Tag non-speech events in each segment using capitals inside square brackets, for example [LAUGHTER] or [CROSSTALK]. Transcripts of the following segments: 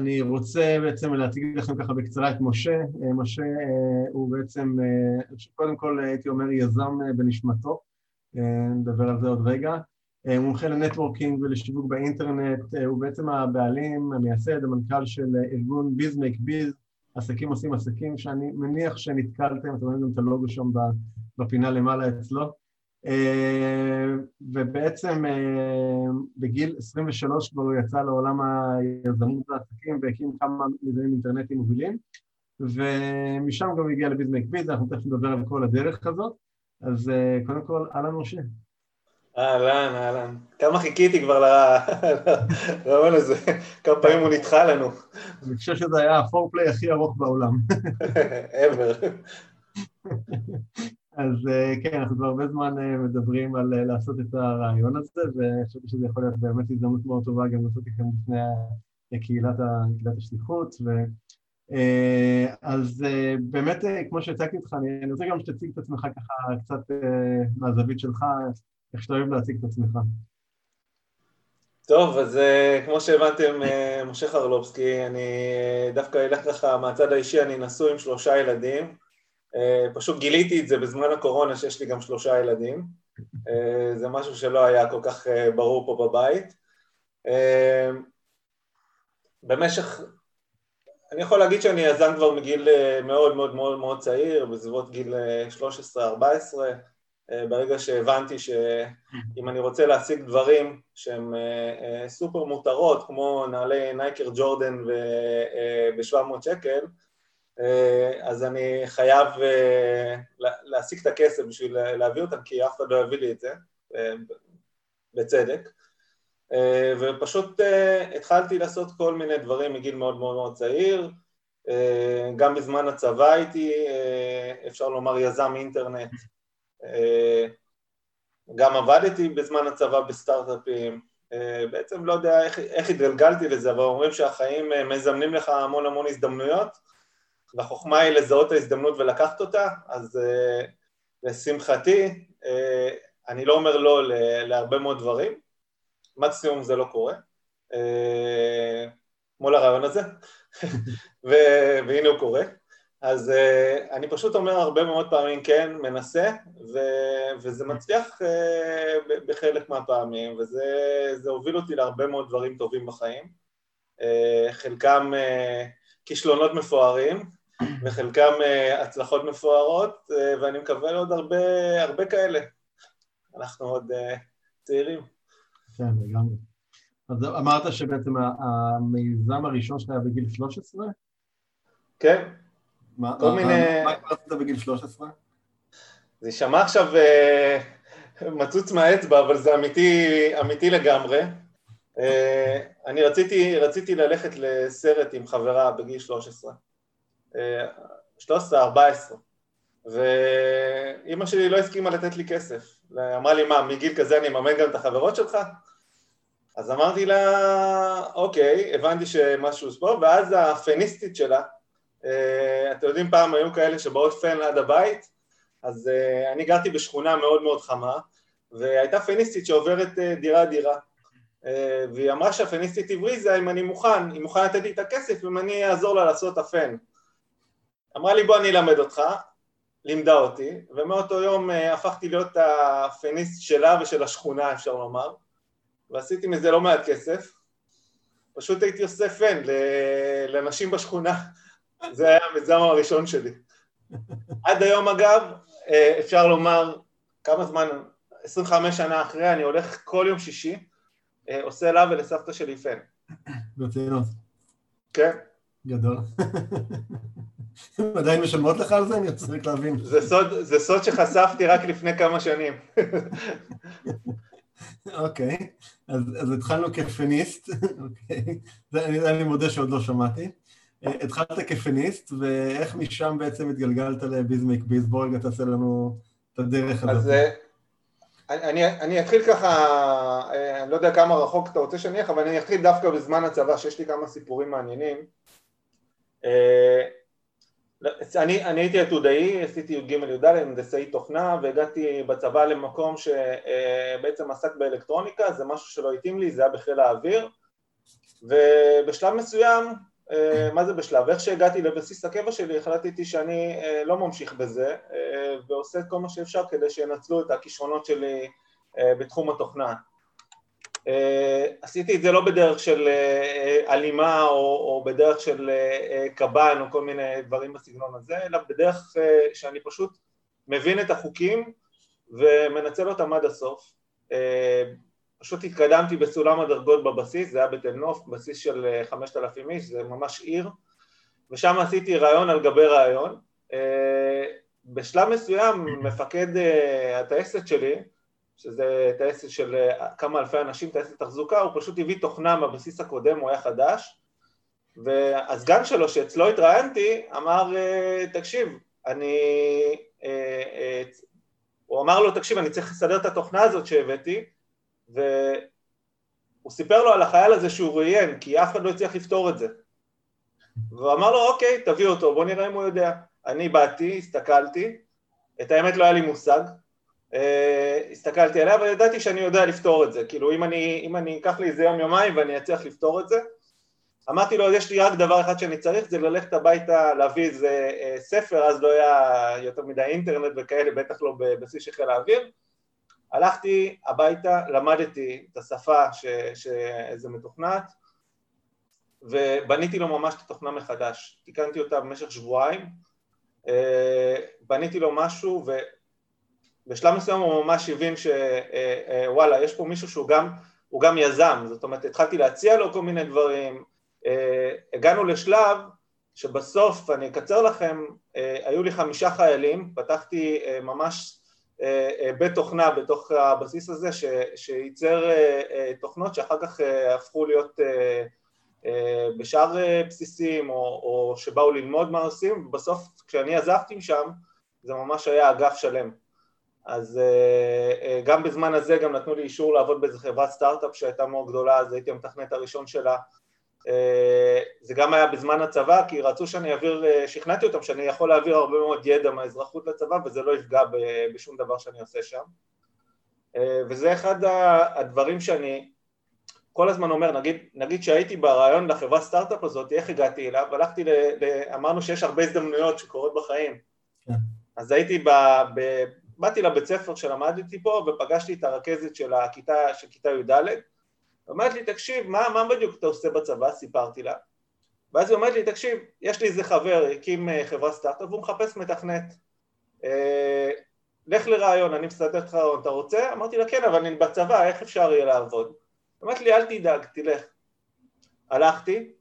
אני רוצה בעצם להציג לכם ככה בקצרה את משה. אה, משה אה, הוא בעצם, אה, קודם כל הייתי אומר יזם בנשמתו, נדבר על זה עוד רגע. מומחה לנטוורקינג ולשיווק באינטרנט, הוא בעצם הבעלים, המייסד, המנכ"ל של ארגון ביז מייק ביז, עסקים עושים עסקים, שאני מניח שנתקלתם, אתם רואים גם את הלוגו שם בפינה למעלה אצלו. אה, ובעצם אה, בגיל 23 כבר הוא יצא לעולם היזמות והעסקים והקים כמה מיזמים אינטרנטיים מובילים ומשם גם הגיע לביזמייק ביז, אנחנו תכף נדבר על כל הדרך הזאת אז אה, קודם כל, אהלן משה. אהלן, אהלן. כמה חיכיתי כבר לרעיון [LAUGHS] הזה, כמה פעמים הוא נדחה לנו. אני חושב שזה היה הפורפליי הכי ארוך בעולם. [LAUGHS] ever. [LAUGHS] אז אה, כן, אנחנו כבר הרבה זמן אה, מדברים על אה, לעשות את הרעיון הזה, וחשבתי שזה יכול להיות באמת הזדמנות מאוד טובה גם לעשות איתכם בפני קהילת, קהילת השליחות. ו... אז באמת, כמו שהצגתי אותך, אני רוצה גם שתציג את עצמך ככה קצת מהזווית שלך, איך שאתה אוהב להציג את עצמך. טוב, אז כמו שהבנתם, משה חרלובסקי, אני דווקא אלך ככה מהצד האישי, אני נשוי עם שלושה ילדים. אה, פשוט גיליתי את זה בזמן הקורונה שיש לי גם שלושה ילדים, אה, זה משהו שלא היה כל כך אה, ברור פה בבית. במשך, אני יכול להגיד שאני יזם כבר מגיל מאוד מאוד מאוד מאוד צעיר, בסביבות גיל 13-14, ברגע שהבנתי שאם אני רוצה להשיג דברים שהם סופר מותרות, כמו נעלי נייקר ג'ורדן ב-700 שקל, אז אני חייב אה, להשיג את הכסף בשביל להביא אותם, כי אף אחד לא יביא לי את זה, אה, בצדק. ופשוט התחלתי לעשות כל מיני דברים מגיל מאוד מאוד מאוד צעיר. גם בזמן הצבא הייתי, אפשר לומר, יזם אינטרנט. גם עבדתי בזמן הצבא בסטארט-אפים. בעצם לא יודע איך, איך התגלגלתי לזה, אבל אומרים שהחיים מזמנים לך המון המון הזדמנויות. והחוכמה היא לזהות ההזדמנות ולקחת אותה, אז uh, לשמחתי, uh, אני לא אומר לא להרבה מאוד דברים, מקסימום זה לא קורה, uh, כמו לרעיון הזה, [LAUGHS] והנה הוא קורה. אז uh, אני פשוט אומר הרבה מאוד פעמים כן, מנסה, ו- וזה מצליח uh, בחלק מהפעמים, וזה הוביל אותי להרבה מאוד דברים טובים בחיים. Uh, חלקם uh, כישלונות מפוארים, וחלקם אה, הצלחות מפוארות, אה, ואני מקווה לעוד הרבה, הרבה כאלה. אנחנו עוד אה, צעירים. כן, לגמרי. אז אמרת שבעצם המיזם הראשון שלך היה בגיל 13? כן. מה, כל מיני... מה כבר עשית בגיל 13? זה יישמע עכשיו מצוץ מהאצבע, אבל זה אמיתי, אמיתי לגמרי. אני רציתי, רציתי ללכת לסרט עם חברה בגיל 13. 13-14 ואימא שלי לא הסכימה לתת לי כסף, אמרה לי מה, מגיל כזה אני אממן גם את החברות שלך? אז אמרתי לה, אוקיי, הבנתי שמשהו פה, ואז הפניסטית שלה, אה, אתם יודעים פעם היו כאלה שבאות פן עד הבית, אז אה, אני גרתי בשכונה מאוד מאוד חמה, והייתה פניסטית שעוברת אה, דירה דירה, והיא אמרה שהפניסטית עברי זה אם אני מוכן, היא מוכנה לתת לי את הכסף אם אני אעזור לה לעשות את הפן. אמרה לי בוא אני אלמד אותך, לימדה אותי, ומאותו יום הפכתי להיות הפניסט שלה ושל השכונה, אפשר לומר, ועשיתי מזה לא מעט כסף. פשוט הייתי עושה פן לנשים בשכונה, [LAUGHS] זה היה המיזם הראשון שלי. עד היום אגב, אפשר לומר, כמה זמן, 25 שנה אחרי, אני הולך כל יום שישי, עושה לה ולסבתא שלי פן. ברצינות. כן. גדול. [LAUGHS] עדיין משלמות לך על זה? אני רוצה רק להבין. זה סוד, זה סוד שחשפתי רק לפני כמה שנים. אוקיי, אז, אז התחלנו כפניסט, אוקיי, זה אני, אני מודה שעוד לא שמעתי. התחלת כפניסט, ואיך משם בעצם התגלגלת לביז מייק ביז? בוא רגע תעשה לנו את הדרך הזאת. אז אני, אני אתחיל ככה, אני לא יודע כמה רחוק אתה רוצה שאני אלך, אבל אני אתחיל דווקא בזמן הצבא, שיש לי כמה סיפורים מעניינים. אני, אני הייתי עתודאי, עשיתי י"ג י"ד, הנדסאי תוכנה, והגעתי בצבא למקום שבעצם עסק באלקטרוניקה, זה משהו שלא התאים לי, זה היה בחיל האוויר, ובשלב מסוים, מה זה בשלב? איך שהגעתי לבסיס הקבע שלי, החלטתי שאני לא ממשיך בזה, ועושה את כל מה שאפשר כדי שינצלו את הכישרונות שלי בתחום התוכנה. עשיתי את זה לא בדרך של אלימה או, או בדרך של קב"ן או כל מיני דברים בסגנון הזה, אלא בדרך שאני פשוט מבין את החוקים ומנצל אותם עד הסוף. פשוט התקדמתי בסולם הדרגות בבסיס, זה היה בתל נוף, בסיס של 5,000 איש, זה ממש עיר, ושם עשיתי רעיון על גבי רעיון. בשלב מסוים מפקד הטייסת שלי, שזה טייסת של כמה אלפי אנשים, טייסת תחזוקה, הוא פשוט הביא תוכנה מהבסיס הקודם, הוא היה חדש, והסגן שלו, שאצלו התראיינתי, אמר, תקשיב, אני... הוא אמר לו, תקשיב, אני צריך לסדר את התוכנה הזאת שהבאתי, והוא סיפר לו על החייל הזה שהוא ראיין, כי אף אחד לא הצליח לפתור את זה. והוא אמר לו, אוקיי, תביא אותו, בוא נראה אם הוא יודע. אני באתי, הסתכלתי, את האמת לא היה לי מושג, הסתכלתי עליה, אבל ידעתי שאני יודע לפתור את זה, כאילו אם אני, אם אני אקח לי איזה יום יומיים ואני אצליח לפתור את זה, אמרתי לו, יש לי רק דבר אחד שאני צריך, זה ללכת הביתה להביא איזה ספר, אז לא היה יותר מדי אינטרנט וכאלה, בטח לא בבסיס של חיל האוויר, הלכתי הביתה, למדתי את השפה שזה מתוכנת, ובניתי לו ממש את התוכנה מחדש, תיקנתי אותה במשך שבועיים, בניתי לו משהו, ובשלב מסוים הוא ממש הבין שוואלה, יש פה מישהו שהוא גם, הוא גם יזם, זאת אומרת, התחלתי להציע לו כל מיני דברים, הגענו לשלב שבסוף, אני אקצר לכם, היו לי חמישה חיילים, פתחתי ממש בית תוכנה בתוך הבסיס הזה ש, שייצר תוכנות שאחר כך הפכו להיות בשאר בסיסים או, או שבאו ללמוד מה עושים, ובסוף כשאני עזבתי משם זה ממש היה אגף שלם. אז גם בזמן הזה גם נתנו לי אישור לעבוד באיזה חברת סטארט-אפ שהייתה מאוד גדולה, אז הייתי המתכנת הראשון שלה. זה גם היה בזמן הצבא, כי רצו שאני אעביר, שכנעתי אותם שאני יכול להעביר הרבה מאוד ידע מהאזרחות לצבא וזה לא יפגע בשום דבר שאני עושה שם. וזה אחד הדברים שאני כל הזמן אומר, נגיד, נגיד שהייתי ברעיון לחברת סטארט-אפ הזאת, איך הגעתי אליו? הלכתי, ל, ל, אמרנו שיש הרבה הזדמנויות שקורות בחיים. כן. אז הייתי, ב, ב, באתי לבית ספר שלמדתי פה ופגשתי את הרכזת של הכיתה, של כיתה י"ד, אומרת לי, תקשיב, מה, מה בדיוק אתה עושה בצבא? סיפרתי לה. ואז היא אומרת לי, תקשיב, יש לי איזה חבר, הקים חברת סטארט-אפ והוא מחפש מתכנת. אה, לך לרעיון, אני מסתדר לך רעיון, אתה רוצה? אמרתי לה, כן, אבל אני בצבא, איך אפשר יהיה לעבוד? אמרתי לי, אל תדאג, תלך. הלכתי,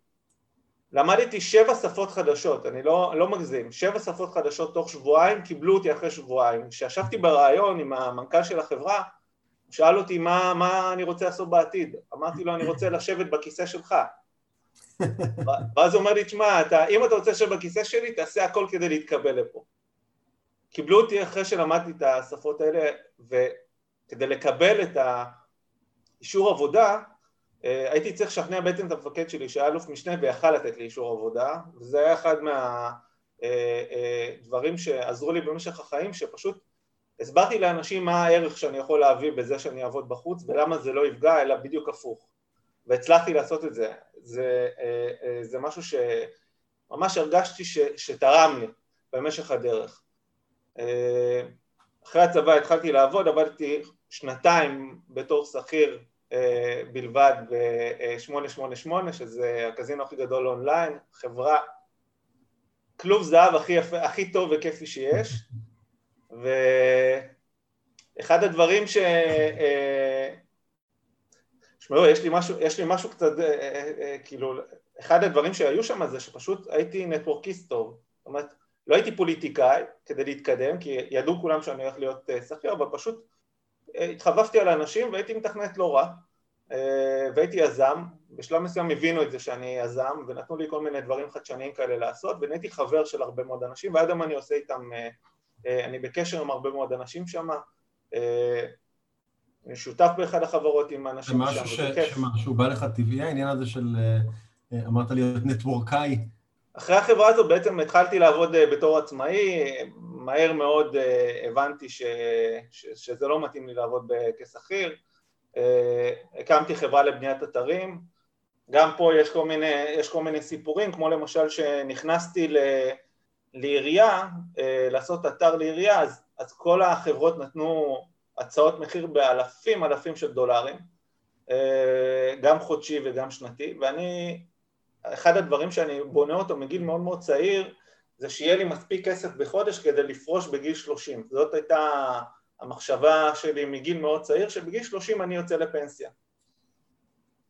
למדתי שבע שפות חדשות, אני לא, לא מגזים, שבע שפות חדשות תוך שבועיים, קיבלו אותי אחרי שבועיים. כשישבתי בריאיון עם המנכ"ל של החברה, הוא שאל אותי מה, מה אני רוצה לעשות בעתיד. אמרתי לו, אני רוצה לשבת בכיסא שלך. [LAUGHS] ואז הוא אומר לי, תשמע, אם אתה רוצה לשבת בכיסא שלי, תעשה הכל כדי להתקבל לפה. קיבלו אותי אחרי שלמדתי את השפות האלה, וכדי לקבל את האישור עבודה, הייתי צריך לשכנע בעצם את המפקד שלי שהיה אלוף משנה ויכל לתת לי אישור עבודה, וזה היה אחד מהדברים שעזרו לי במשך החיים, שפשוט הסברתי לאנשים מה הערך שאני יכול להביא בזה שאני אעבוד בחוץ ולמה זה לא יפגע, אלא בדיוק הפוך. והצלחתי לעשות את זה. זה, זה משהו שממש הרגשתי ש, שתרם לי במשך הדרך. אחרי הצבא התחלתי לעבוד, עבדתי שנתיים בתור שכיר בלבד ב-888, שזה הקזינו הכי גדול אונליין, חברה, כלוב זהב הכי, יפה, הכי טוב וכיפי שיש, ואחד הדברים ש... תשמעו, יש לי משהו, יש לי משהו קצת, כאילו, אחד הדברים שהיו שם זה שפשוט הייתי נטוורקיסט טוב, זאת אומרת, לא הייתי פוליטיקאי כדי להתקדם, כי ידעו כולם שאני הולך להיות שכיר, אבל פשוט התחבבתי על אנשים והייתי מתכנת לא רע, והייתי יזם, בשלב מסוים הבינו את זה שאני יזם ונתנו לי כל מיני דברים חדשניים כאלה לעשות ונהייתי חבר של הרבה מאוד אנשים ועד היום אני עושה איתם, אני בקשר עם הרבה מאוד אנשים שם אני שותף באחד החברות עם אנשים שם, וזה כיף. זה משהו בא לך טבעי, העניין הזה של, אמרת להיות נטוורקאי אחרי החברה הזו בעצם התחלתי לעבוד בתור עצמאי, מהר מאוד הבנתי ש, ש, שזה לא מתאים לי לעבוד כשכיר אה, הקמתי חברה לבניית אתרים, גם פה יש כל מיני, יש כל מיני סיפורים, כמו למשל שנכנסתי ל, לעירייה, אה, לעשות אתר לעירייה, אז, אז כל החברות נתנו הצעות מחיר באלפים אלפים של דולרים, אה, גם חודשי וגם שנתי, ואני, אחד הדברים שאני בונה אותו מגיל מאוד מאוד צעיר, זה שיהיה לי מספיק כסף בחודש כדי לפרוש בגיל 30, זאת הייתה המחשבה שלי מגיל מאוד צעיר, שבגיל 30 אני יוצא לפנסיה.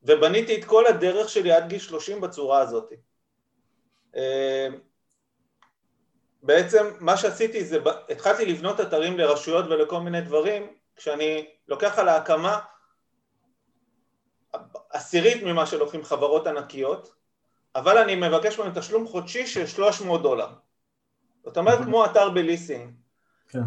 ובניתי את כל הדרך שלי עד גיל 30 בצורה הזאת. אה, בעצם מה שעשיתי זה, התחלתי לבנות אתרים לרשויות ולכל מיני דברים, כשאני לוקח על ההקמה עשירית ממה שלוקחים חברות ענקיות, אבל אני מבקש מהם תשלום חודשי של 300 דולר. זאת אומרת כמו אתר בליסינג. כן.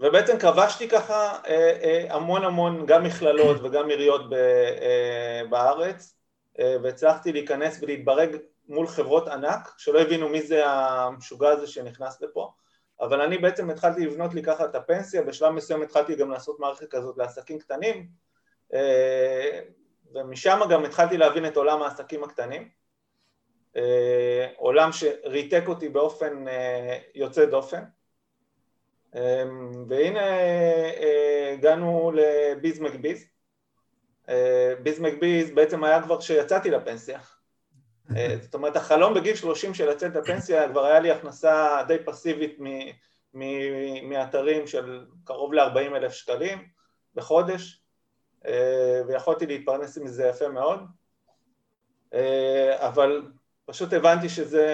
ובעצם כבשתי ככה אה, אה, המון המון גם מכללות וגם עיריות אה, בארץ והצלחתי להיכנס ולהתברג מול חברות ענק שלא הבינו מי זה המשוגע הזה שנכנס לפה אבל אני בעצם התחלתי לבנות לי ככה את הפנסיה, בשלב מסוים התחלתי גם לעשות מערכת כזאת לעסקים קטנים ומשם גם התחלתי להבין את עולם העסקים הקטנים עולם שריתק אותי באופן יוצא דופן אמ, והנה אה, הגענו לביז מקביז. אה, ביז מקביז בעצם היה כבר כשיצאתי לפנסיה. אה, [LAUGHS] זאת אומרת, החלום בגיל 30 של לצאת לפנסיה, כבר היה לי הכנסה די פסיבית מאתרים של קרוב ל-40 אלף שקלים בחודש, ויכולתי להתפרנס מזה יפה מאוד, אבל פשוט הבנתי שזה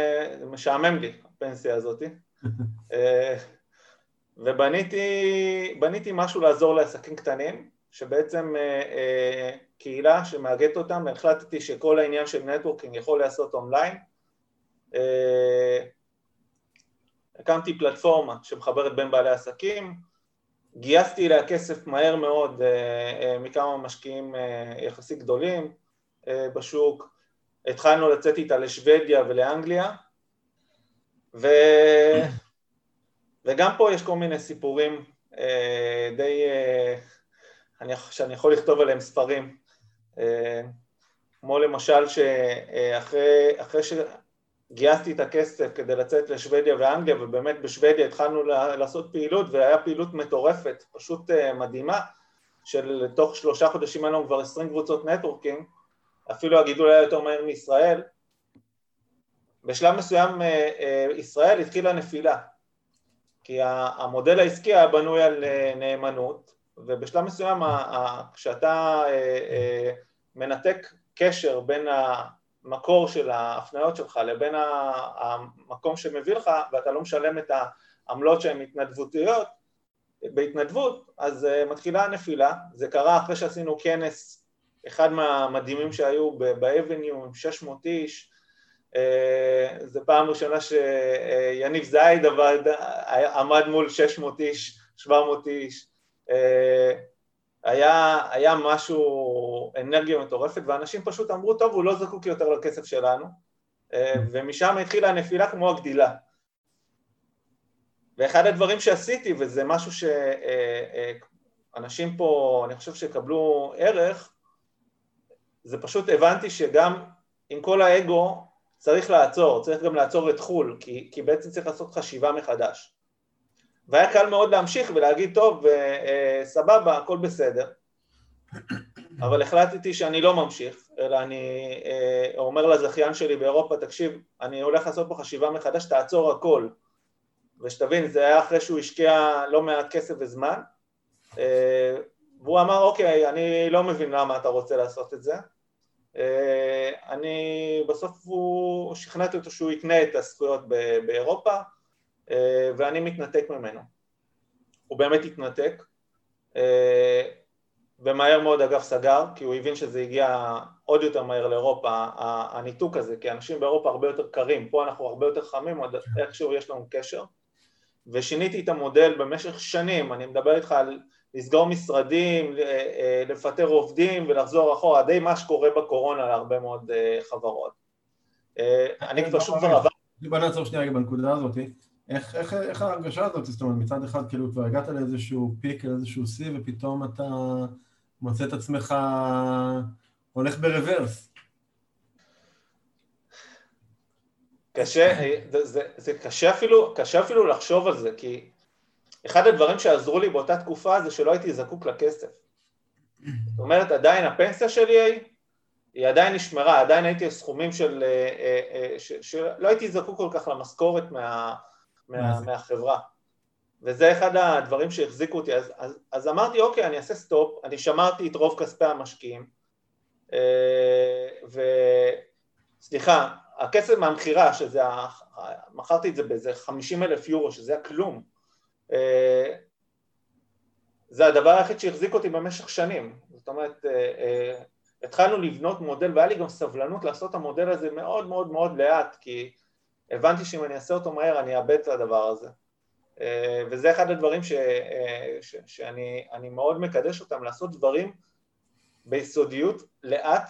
משעמם לי, הפנסיה הזאתי. [LAUGHS] ובניתי משהו לעזור לעסקים קטנים, שבעצם אה, אה, קהילה שמאגדת אותם, והחלטתי שכל העניין של נטוורקינג יכול להיעשות אונליין. אה, הקמתי פלטפורמה שמחברת בין בעלי עסקים, גייסתי אליה כסף מהר מאוד מכמה משקיעים יחסית גדולים בשוק, התחלנו לצאת איתה לשוודיה ולאנגליה, ו... וגם פה יש כל מיני סיפורים אה, די, אה, אני, שאני יכול לכתוב עליהם ספרים, אה, כמו למשל שאחרי שגייסתי את הכסף כדי לצאת לשוודיה ואנגליה, ובאמת בשוודיה התחלנו לעשות פעילות והיה פעילות מטורפת, פשוט אה, מדהימה, של תוך שלושה חודשים היה כבר עשרים קבוצות נטוורקינג, אפילו הגידול היה יותר מהר מישראל, בשלב מסוים אה, אה, ישראל התחילה נפילה, כי המודל העסקי היה בנוי על אה, נאמנות, ובשלב מסוים כשאתה מנתק קשר בין המקור של ההפניות שלך לבין המקום שמביא לך ואתה לא משלם את העמלות שהן התנדבותיות בהתנדבות, אז מתחילה הנפילה, זה קרה אחרי שעשינו כנס, אחד מהמדהימים שהיו באבניו עם 600 איש, אה, זו פעם ראשונה שיניב זייד עבד, עמד מול 600 איש, 700 איש, אה, היה, היה משהו, אנרגיה מטורפת, ואנשים פשוט אמרו, טוב, הוא לא זקוק יותר לכסף שלנו, אה, ומשם התחילה הנפילה כמו הגדילה. ואחד הדברים שעשיתי, וזה משהו שאנשים פה, אני חושב שיקבלו ערך, זה פשוט הבנתי שגם עם כל האגו, צריך לעצור, צריך גם לעצור את חו"ל, כי, כי בעצם צריך לעשות חשיבה מחדש. והיה קל מאוד להמשיך ולהגיד, טוב, סבבה, הכל בסדר. [COUGHS] אבל החלטתי שאני לא ממשיך, אלא אני אומר לזכיין שלי באירופה, תקשיב, אני הולך לעשות פה חשיבה מחדש, תעצור הכל. ושתבין, זה היה אחרי שהוא השקיע לא מעט כסף וזמן, והוא אמר, אוקיי, אני לא מבין למה אתה רוצה לעשות את זה. אני, בסוף הוא, שכנעתי אותו שהוא יקנה את הזכויות באירופה, ואני מתנתק ממנו. הוא באמת התנתק, ומהר מאוד אגב סגר, כי הוא הבין שזה הגיע עוד יותר מהר לאירופה, הניתוק הזה, כי אנשים באירופה הרבה יותר קרים, פה אנחנו הרבה יותר חמים, עוד איכשהו יש לנו קשר. ושיניתי את המודל במשך שנים, אני מדבר איתך על לסגור משרדים, אה, לפטר עובדים ולחזור אחורה, די מה שקורה בקורונה להרבה מאוד אה, חברות. אה, אני פשוט כבר עבר... בוא נעצור שנייה רגע בנקודה הזאת. איך, איך, איך ההרגשה הזאת, זאת אומרת, מצד אחד כאילו כבר הגעת לאיזשהו פיק, לאיזשהו שיא, ופתאום אתה מוצא את עצמך הולך ברוורס. קשה, זה, זה, זה קשה אפילו, קשה אפילו לחשוב על זה, כי אחד הדברים שעזרו לי באותה תקופה זה שלא הייתי זקוק לכסף. זאת אומרת, עדיין הפנסיה שלי היא עדיין נשמרה, עדיין הייתי סכומים של... אה, אה, שלא הייתי זקוק כל כך למשכורת מה, מה, מהחברה. וזה אחד הדברים שהחזיקו אותי, אז, אז, אז אמרתי אוקיי אני אעשה סטופ, אני שמרתי את רוב כספי המשקיעים. אה, וסליחה, הכסף מהמכירה שזה, מכרתי את זה באיזה 50 אלף יורו שזה היה כלום. אה, זה הדבר היחיד שהחזיק אותי במשך שנים, זאת אומרת אה, התחלנו לבנות מודל והיה לי גם סבלנות לעשות את המודל הזה מאוד מאוד מאוד לאט כי הבנתי שאם אני אעשה אותו מהר אני אאבד את הדבר הזה. אה, וזה אחד הדברים ש, אה, ש, שאני מאוד מקדש אותם, לעשות דברים ביסודיות, לאט,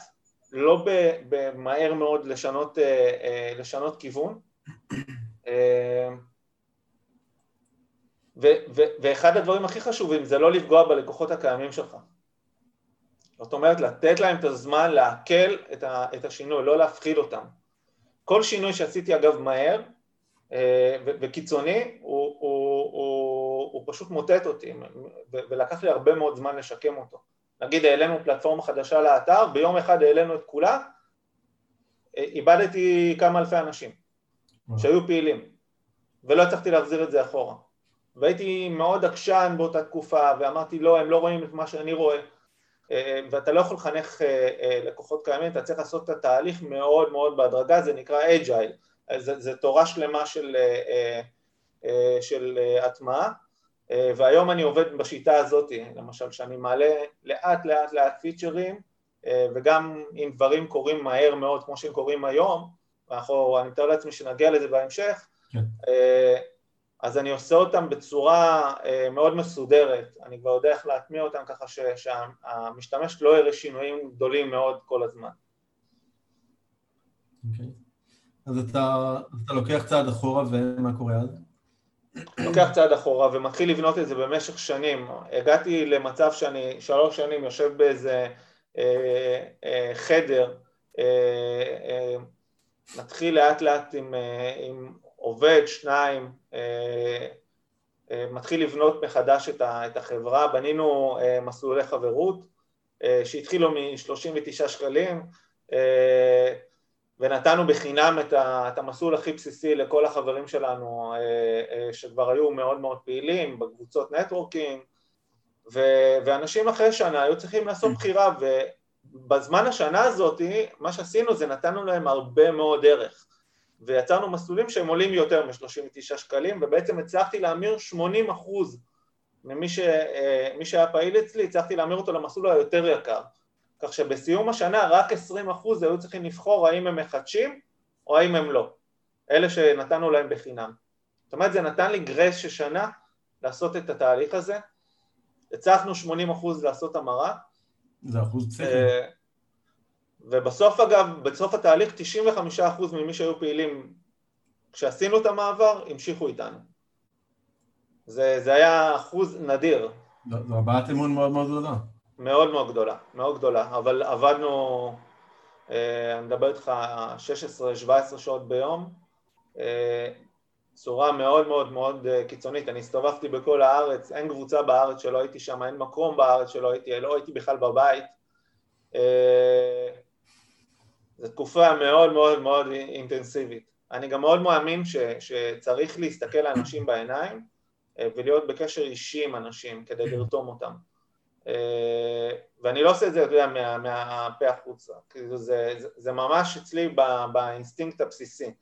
לא במהר מאוד לשנות, אה, לשנות כיוון ו, ו, ואחד הדברים הכי חשובים זה לא לפגוע בלקוחות הקיימים שלך. זאת אומרת לתת להם את הזמן לעכל את השינוי, לא להפחיד אותם. כל שינוי שעשיתי אגב מהר וקיצוני הוא, הוא, הוא, הוא פשוט מוטט אותי ולקח לי הרבה מאוד זמן לשקם אותו. נגיד העלינו פלטפורמה חדשה לאתר, ביום אחד העלינו את כולה, איבדתי כמה אלפי אנשים שהיו פעילים ולא הצלחתי להחזיר את זה אחורה והייתי מאוד עקשן באותה תקופה ואמרתי לא, הם לא רואים את מה שאני רואה. ואתה לא יכול לחנך לקוחות קיימים, אתה צריך לעשות את התהליך מאוד מאוד בהדרגה, זה נקרא אג'ייל זה תורה שלמה של, אה, אה, של אה, הטמעה. והיום אני עובד בשיטה הזאת, למשל שאני מעלה לאט לאט לאט פיצ'רים וגם אם דברים קורים מהר מאוד כמו שהם קורים היום, ואנחנו, אני מתאר לעצמי שנגיע לזה בהמשך, כן. אז אני עושה אותם בצורה מאוד מסודרת, אני כבר יודע איך להטמיע אותם ככה שהמשתמש לא יראה שינויים גדולים מאוד כל הזמן. Okay. אוקיי. אז אתה, אתה לוקח צעד אחורה ומה קורה אז? לוקח צעד אחורה ומתחיל לבנות את זה במשך שנים. הגעתי למצב שאני שלוש שנים יושב באיזה אה, אה, חדר, אה, אה, מתחיל לאט לאט עם, אה, עם עובד, שניים, אה, אה, מתחיל לבנות מחדש את, החברה, בנינו אה, מסלולי חברות אה, שהתחילו מ-39 שקלים, אה, ונתנו בחינם את המסלול הכי בסיסי לכל החברים שלנו אה, אה, שכבר היו מאוד מאוד פעילים בקבוצות נטוורקינג ואנשים אחרי שנה היו צריכים לעשות בחירה ובזמן השנה הזאת מה שעשינו זה נתנו להם הרבה מאוד ערך ויצרנו מסלולים שהם עולים יותר מ-39 שקלים ובעצם הצלחתי להמיר 80 אחוז ממי ש, אה, שהיה פעיל אצלי, הצלחתי להמיר אותו למסלול היותר יקר כך שבסיום השנה רק 20% היו צריכים לבחור האם הם מחדשים או האם הם לא, אלה שנתנו להם בחינם. זאת אומרת זה נתן לי גרייס של שנה לעשות את התהליך הזה, הצלחנו 80% לעשות המרה. זה אחוז פסיכי. אה, ובסוף אגב, בסוף התהליך 95% ממי שהיו פעילים כשעשינו את המעבר המשיכו איתנו. זה, זה היה אחוז נדיר. זו הבעת אמון מאוד מאוד גדולה. מאוד מאוד גדולה, מאוד גדולה, אבל עבדנו, אה, אני מדבר איתך 16-17 שעות ביום, אה, בצורה מאוד מאוד מאוד קיצונית. אני הסתובבתי בכל הארץ, אין קבוצה בארץ שלא הייתי שם, אין מקום בארץ שלא הייתי, לא הייתי בכלל בבית. זו תקופה מאוד מאוד מאוד אינטנסיבית. אני גם מאוד מאמין ש, שצריך להסתכל לאנשים בעיניים ולהיות בקשר אישי עם אנשים כדי לרתום אותם. ואני לא עושה את זה, אתה יודע, מה, מהפה החוצה. כאילו זה, זה, זה ממש אצלי באינסטינקט הבסיסי.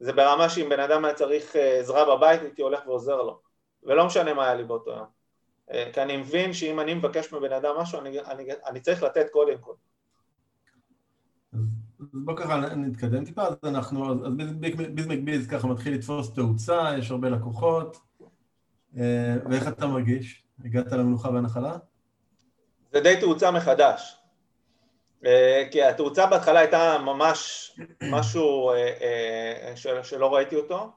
זה ברמה שאם בן אדם היה צריך אה, עזרה בבית, הייתי הולך ועוזר לו. ולא משנה מה היה לי באותו יום. אה, כי אני מבין שאם אני מבקש מבן אדם משהו, אני, אני, אני צריך לתת קודם כל. אז בוא ככה נתקדם טיפה, אז אנחנו, אז ביז מקביז ככה מתחיל לתפוס תאוצה, יש הרבה לקוחות, אה, ואיך אתה מרגיש? הגעת למנוחה והנחלה? זה די תאוצה מחדש. אה, כי התאוצה בהתחלה הייתה ממש משהו אה, אה, שלא ראיתי אותו.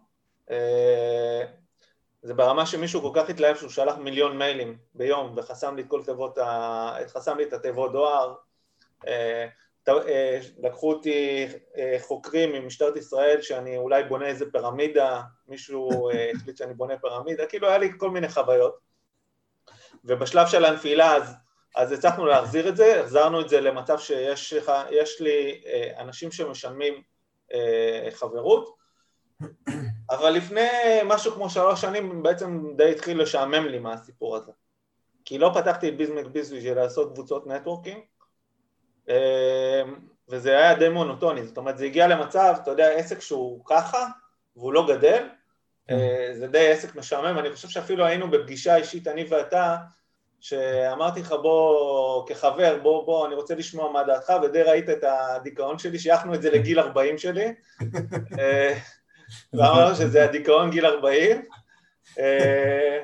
זה ברמה שמישהו כל כך התלהב שהוא שלח מיליון מיילים ביום וחסם לי את כל תיבות, ה... חסם לי את התיבות דואר. לקחו אותי חוקרים ממשטרת ישראל שאני אולי בונה איזה פירמידה, מישהו [LAUGHS] החליט שאני בונה פירמידה, כאילו היה לי כל מיני חוויות. ובשלב של הנפילה אז אז הצלחנו להחזיר את זה, החזרנו את זה למצב שיש לי אה, אנשים שמשלמים אה, חברות, אבל לפני משהו כמו שלוש שנים בעצם די התחיל לשעמם לי מהסיפור הזה. כי לא פתחתי את ביזמק ביז בשביל לעשות קבוצות נטוורקינג, אה, וזה היה די מונוטוני, זאת אומרת זה הגיע למצב, אתה יודע, עסק שהוא ככה, והוא לא גדל, זה די עסק משעמם, אני חושב שאפילו היינו בפגישה אישית, אני ואתה, שאמרתי לך בוא, כחבר, בוא, בוא, אני רוצה לשמוע מה דעתך, ודי ראית את הדיכאון שלי, שייכנו את זה לגיל 40 שלי, [LAUGHS] אה, ואמרנו שזה הדיכאון גיל 40, אה,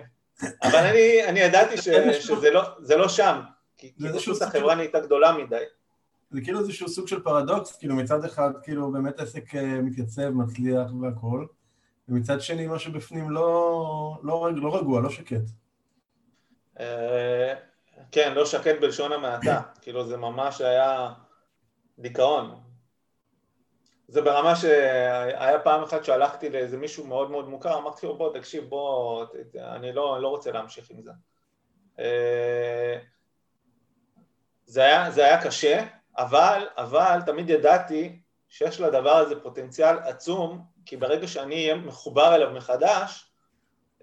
אבל אני, אני ידעתי ש, [LAUGHS] שזה לא, לא שם, כי פשוט החברה נהייתה גדולה מדי. זה כאילו איזשהו סוג של פרדוקס, כאילו מצד אחד כאילו באמת עסק אה, מתייצב, מצליח והכל, ומצד שני משהו בפנים לא, לא, לא רגוע, לא שקט. אה, כן, לא שקט בלשון המעטה, [COUGHS] כאילו זה ממש היה דיכאון. זה ברמה שהיה פעם אחת שהלכתי לאיזה מישהו מאוד מאוד מוכר, אמרתי לו בוא תקשיב בוא, אני לא, לא רוצה להמשיך עם זה. אה, זה היה, זה היה קשה, אבל, אבל תמיד ידעתי שיש לדבר הזה פוטנציאל עצום, כי ברגע שאני אהיה מחובר אליו מחדש,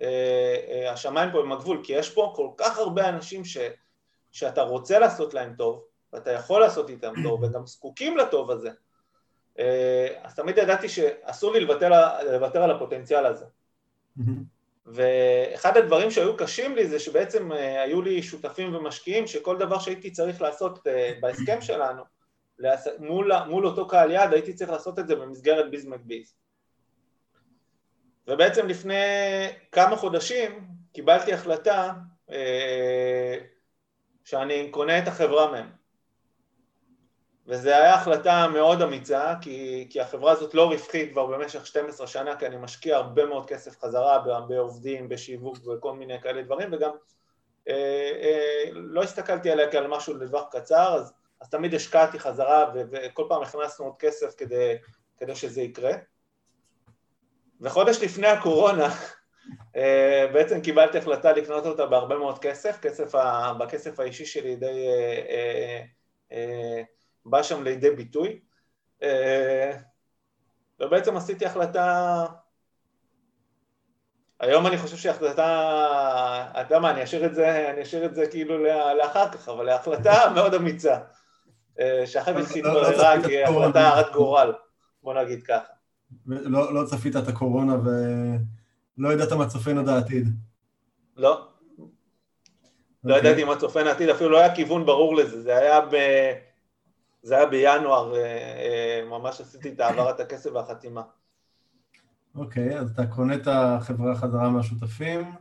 אה, אה, השמיים פה הם הגבול, כי יש פה כל כך הרבה אנשים ש, שאתה רוצה לעשות להם טוב, ואתה יכול לעשות איתם טוב, [CLEARS THROAT] וגם זקוקים לטוב הזה. אה, אז תמיד ידעתי שאסור לי לוותר, לוותר על הפוטנציאל הזה. [CLEARS THROAT] ואחד הדברים שהיו קשים לי זה שבעצם היו לי שותפים ומשקיעים שכל דבר שהייתי צריך לעשות בהסכם שלנו, מול, מול אותו קהל יעד הייתי צריך לעשות את זה במסגרת ביז מקביז. ובעצם לפני כמה חודשים קיבלתי החלטה אה, שאני קונה את החברה מהם. וזו הייתה החלטה מאוד אמיצה, כי, כי החברה הזאת לא רווחית כבר במשך 12 שנה, כי אני משקיע הרבה מאוד כסף חזרה בעובדים, בשיווק וכל מיני כאלה דברים, וגם אה, אה, לא הסתכלתי עליה כעל משהו לטווח קצר, אז, אז תמיד השקעתי חזרה, וכל פעם הכנסנו עוד כסף כדי, כדי שזה יקרה. וחודש לפני הקורונה אה, בעצם קיבלתי החלטה לקנות אותה בהרבה מאוד כסף, כסף ה... בכסף האישי שלי די אה, אה, אה, בא שם לידי ביטוי, אה, ובעצם עשיתי החלטה, היום אני חושב שהחלטה, אתה יודע מה, אני אשאיר את זה, אני אשאיר את זה כאילו לאחר כך, אבל החלטה מאוד אמיצה, אה, שאחר כך התבררה כהחלטה הרת גורל, בוא נגיד ככה. לא, לא צפית את הקורונה ולא ידעת מה צופן עד העתיד. לא. Okay. לא אוקיי. ידעתי מה צופן העתיד, אפילו לא היה כיוון ברור לזה, זה היה, ב... זה היה בינואר, אה, אה, ממש עשיתי את העברת הכסף והחתימה. אוקיי, okay, אז אתה קונה את החברה חזרה מהשותפים,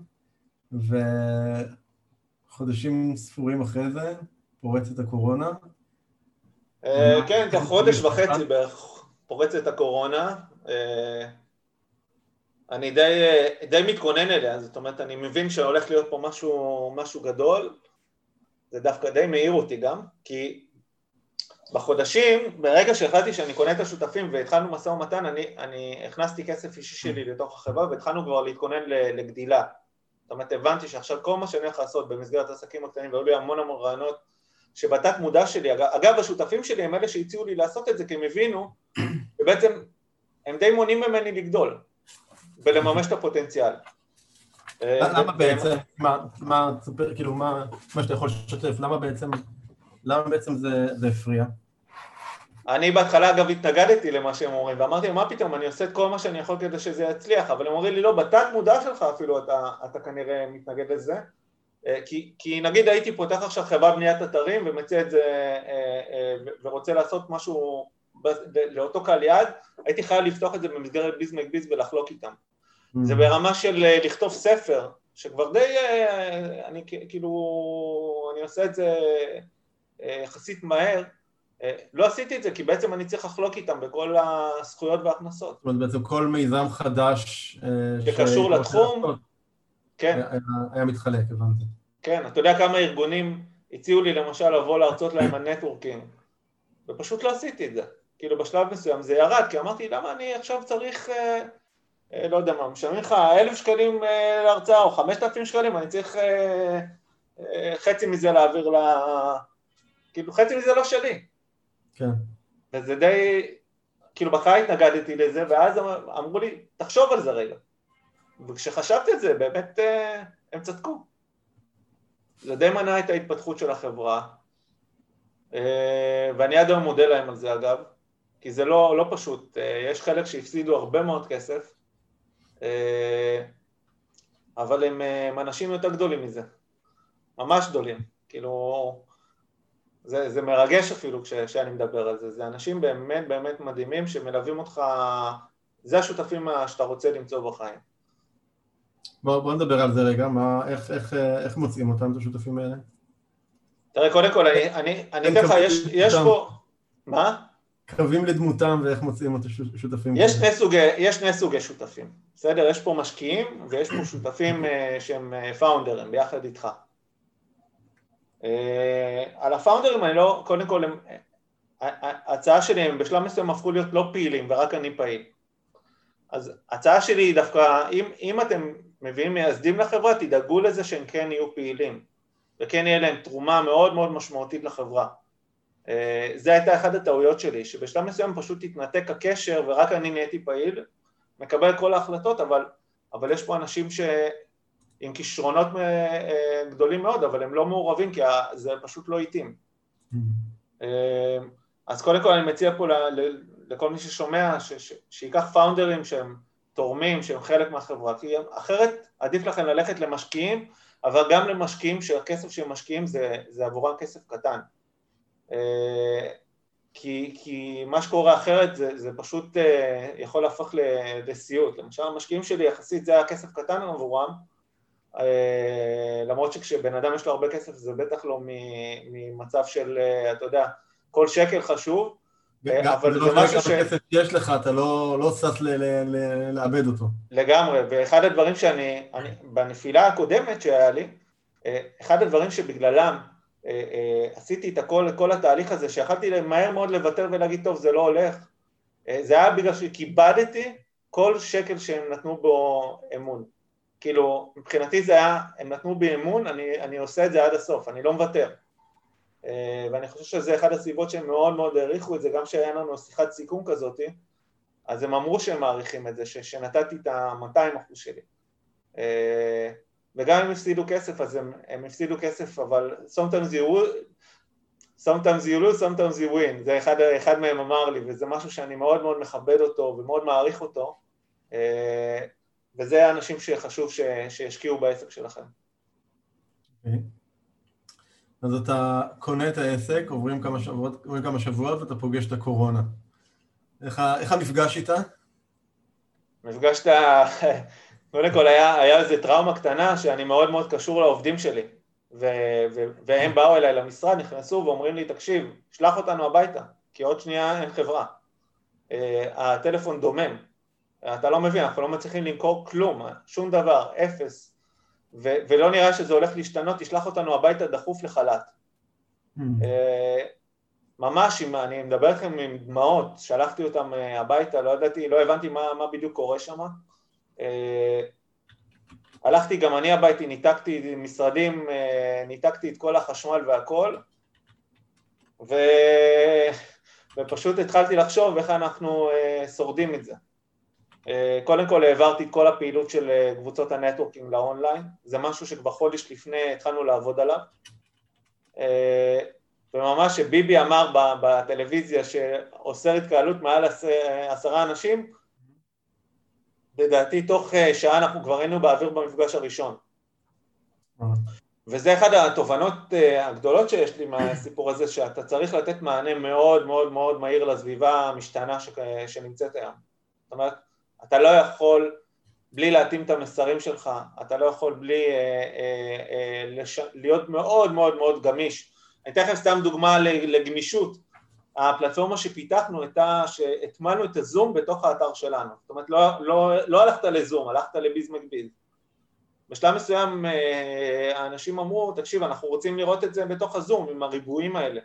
וחודשים ספורים אחרי זה פורצת הקורונה. אה, כן, תוך חודש וחצי בערך פורצת הקורונה, אני די, די מתכונן אליה, זאת אומרת, אני מבין שהולך להיות פה משהו, משהו גדול, זה דווקא די מעיר אותי גם, כי בחודשים, ברגע שהחלטתי שאני קונה את השותפים והתחלנו משא ומתן, אני, אני הכנסתי כסף אישי שלי לתוך החברה והתחלנו כבר להתכונן לגדילה. זאת אומרת, הבנתי שעכשיו כל מה שאני הולך לעשות במסגרת העסקים הקטנים, והיו לי המון המון רעיונות שבתת מודע שלי, אגב, השותפים שלי הם אלה שהציעו לי לעשות את זה, כי הם הבינו, [COUGHS] ובעצם הם די מונעים ממני לגדול ולממש את הפוטנציאל. למה בעצם, מה, כאילו, מה שאתה יכול לשתף, למה בעצם למה בעצם זה הפריע? אני בהתחלה אגב התנגדתי למה שהם אומרים, ואמרתי מה פתאום, אני עושה את כל מה שאני יכול כדי שזה יצליח, אבל הם אומרים לי לא, בתת מודע שלך אפילו אתה, אתה כנראה מתנגד לזה, אה, כי, כי נגיד הייתי פותח עכשיו חברה בניית אתרים ומציע את זה אה, אה, ורוצה לעשות משהו לאותו קהל יעד, הייתי חייב לפתוח את זה במסגרת ביז מקביז ולחלוק איתם. Mm. זה ברמה של לכתוב ספר, שכבר די, אני כאילו, אני עושה את זה יחסית מהר, אה, לא עשיתי את זה כי בעצם אני צריך לחלוק איתם בכל הזכויות וההכנסות. זאת אומרת בעצם כל מיזם חדש אה, שקשור לתחום, כן. היה, מתחלק, הבנתי. כן, אתה יודע כמה ארגונים הציעו לי למשל לבוא להרצות להם על נטוורקינג, ופשוט לא עשיתי את זה. כאילו בשלב מסוים זה ירד, כי אמרתי למה אני עכשיו צריך, אה, אה, לא יודע מה, משלמים לך אלף שקלים אה, להרצאה או חמשת אלפים שקלים, אני צריך אה, אה, חצי מזה להעביר ל... כאילו חצי מזה לא שלי. כן. וזה די, כאילו בהתחלה התנגדתי לזה, ואז אמרו לי, תחשוב על זה רגע. וכשחשבתי את זה, באמת אה, הם צדקו. זה די מנע את ההתפתחות של החברה, אה, ואני עד היום מודה להם על זה אגב, כי זה לא, לא פשוט, אה, יש חלק שהפסידו הרבה מאוד כסף, אבל הם, הם אנשים יותר גדולים מזה, ממש גדולים, כאילו זה, זה מרגש אפילו כשאני מדבר על זה, זה אנשים באמת באמת מדהימים שמלווים אותך, זה השותפים שאתה רוצה למצוא בחיים. בוא, בוא נדבר על זה רגע, מה, איך, איך, איך מוצאים אותם, את השותפים האלה? תראה, קודם כל, אני, אני, אני אתן לך, יש, יש פה, מה? קווים לדמותם ואיך מוצאים את השותפים. יש שני, סוגי, יש שני סוגי שותפים, בסדר? יש פה משקיעים ויש פה שותפים אה, שהם פאונדרים אה, ביחד איתך. אה, על הפאונדרים אני לא, קודם כל, ההצעה שלי הם בשלב מסוים הפכו להיות לא פעילים ורק אני פעיל. אז ההצעה שלי היא דווקא, אם, אם אתם מביאים מייסדים לחברה, תדאגו לזה שהם כן יהיו פעילים, וכן יהיה להם תרומה מאוד מאוד משמעותית לחברה. אה, זה הייתה אחת הטעויות שלי, שבשלב מסוים פשוט התנתק הקשר ורק אני נהייתי פעיל, מקבל כל ההחלטות, אבל, אבל יש פה אנשים ש, עם כישרונות אה, אה, גדולים מאוד, אבל הם לא מעורבים כי זה פשוט לא התאים. Mm-hmm. אה, אז קודם כל אני מציע פה לכל מי ששומע, שייקח פאונדרים שהם תורמים, שהם חלק מהחברה, כי אחרת עדיף לכם ללכת למשקיעים, אבל גם למשקיעים שהכסף שהם משקיעים זה, זה עבורם כסף קטן. כי, כי מה שקורה אחרת זה, זה פשוט יכול להפוך לסיוט. למשל המשקיעים שלי יחסית זה היה כסף קטן עבורם, למרות שכשבן אדם יש לו הרבה כסף זה בטח לא ממצב של, אה, אתה יודע, כל שקל חשוב, אה, אבל זה לא משהו ש... כסף יש לך, אתה לא, לא שש לאבד אותו. לגמרי, ואחד הדברים שאני, אני, בנפילה הקודמת שהיה לי, אחד הדברים שבגללם עשיתי את הכל, כל התהליך הזה, שיכלתי מהר מאוד לוותר ולהגיד, טוב, זה לא הולך, זה היה בגלל שכיבדתי כל שקל שהם נתנו בו אמון. כאילו, מבחינתי זה היה, הם נתנו בי אמון, אני, אני עושה את זה עד הסוף, אני לא מוותר. אה, ואני חושב שזה אחד הסיבות שהם מאוד מאוד העריכו את זה, גם כשהיה לנו שיחת סיכום כזאת, אז הם אמרו שהם מעריכים את זה, ש, שנתתי את ה-200 אחוז שלי. אה, וגם אם הפסידו כסף, אז הם, הם הפסידו כסף, אבל sometimes you, sometimes you lose, sometimes you win, זה אחד, אחד מהם אמר לי, וזה משהו שאני מאוד מאוד מכבד אותו ומאוד מעריך אותו. אה, וזה האנשים שחשוב ש, שישקיעו בעסק שלכם. Okay. אוקיי. אז אתה קונה את העסק, עוברים כמה שבועות, עוברים כמה שבועות ואתה פוגש את הקורונה. איך, איך המפגש איתה? מפגש איתה, [LAUGHS] קודם כל היה, היה איזה טראומה קטנה שאני מאוד מאוד קשור לעובדים שלי. ו, ו, והם באו אליי למשרד, נכנסו ואומרים לי, תקשיב, שלח אותנו הביתה, כי עוד שנייה אין חברה. Uh, הטלפון דומם, אתה לא מבין, אנחנו לא מצליחים למכור כלום, שום דבר, אפס, ו- ולא נראה שזה הולך להשתנות, תשלח אותנו הביתה דחוף לחל"ת. Mm. Uh, ממש, עם, אני מדבר איתכם עם דמעות, שלחתי אותם אה, הביתה, לא ידעתי, לא הבנתי מה, מה בדיוק קורה שם. אה, הלכתי גם אני הביתי, ניתקתי משרדים, אה, ניתקתי את כל החשמל והכל, ו... ופשוט התחלתי לחשוב איך אנחנו שורדים את זה. קודם כל העברתי את כל הפעילות של קבוצות ה networking ל online, זה משהו שכבר חודש לפני התחלנו לעבוד עליו. וממש שביבי אמר בטלוויזיה שאוסר התקהלות מעל עשרה אנשים, לדעתי תוך אה, שעה אנחנו כבר היינו באוויר במפגש הראשון. וזה אחת התובנות אה, הגדולות שיש לי מהסיפור הזה, שאתה צריך לתת מענה מאוד מאוד מאוד מהיר לסביבה המשתנה שנמצאת היום. זאת אומרת, אתה לא יכול בלי להתאים את המסרים שלך, אתה לא יכול בלי אה, אה, אה, לש... להיות מאוד מאוד מאוד גמיש אני אתן לכם סתם דוגמה לגמישות. הפלטפורמה שפיתחנו הייתה שהטמנו את הזום בתוך האתר שלנו. זאת אומרת, לא, לא, לא הלכת לזום, הלכת לביז מקביל. בשלב מסוים אה, האנשים אמרו, תקשיב, אנחנו רוצים לראות את זה בתוך הזום, עם הריבועים האלה.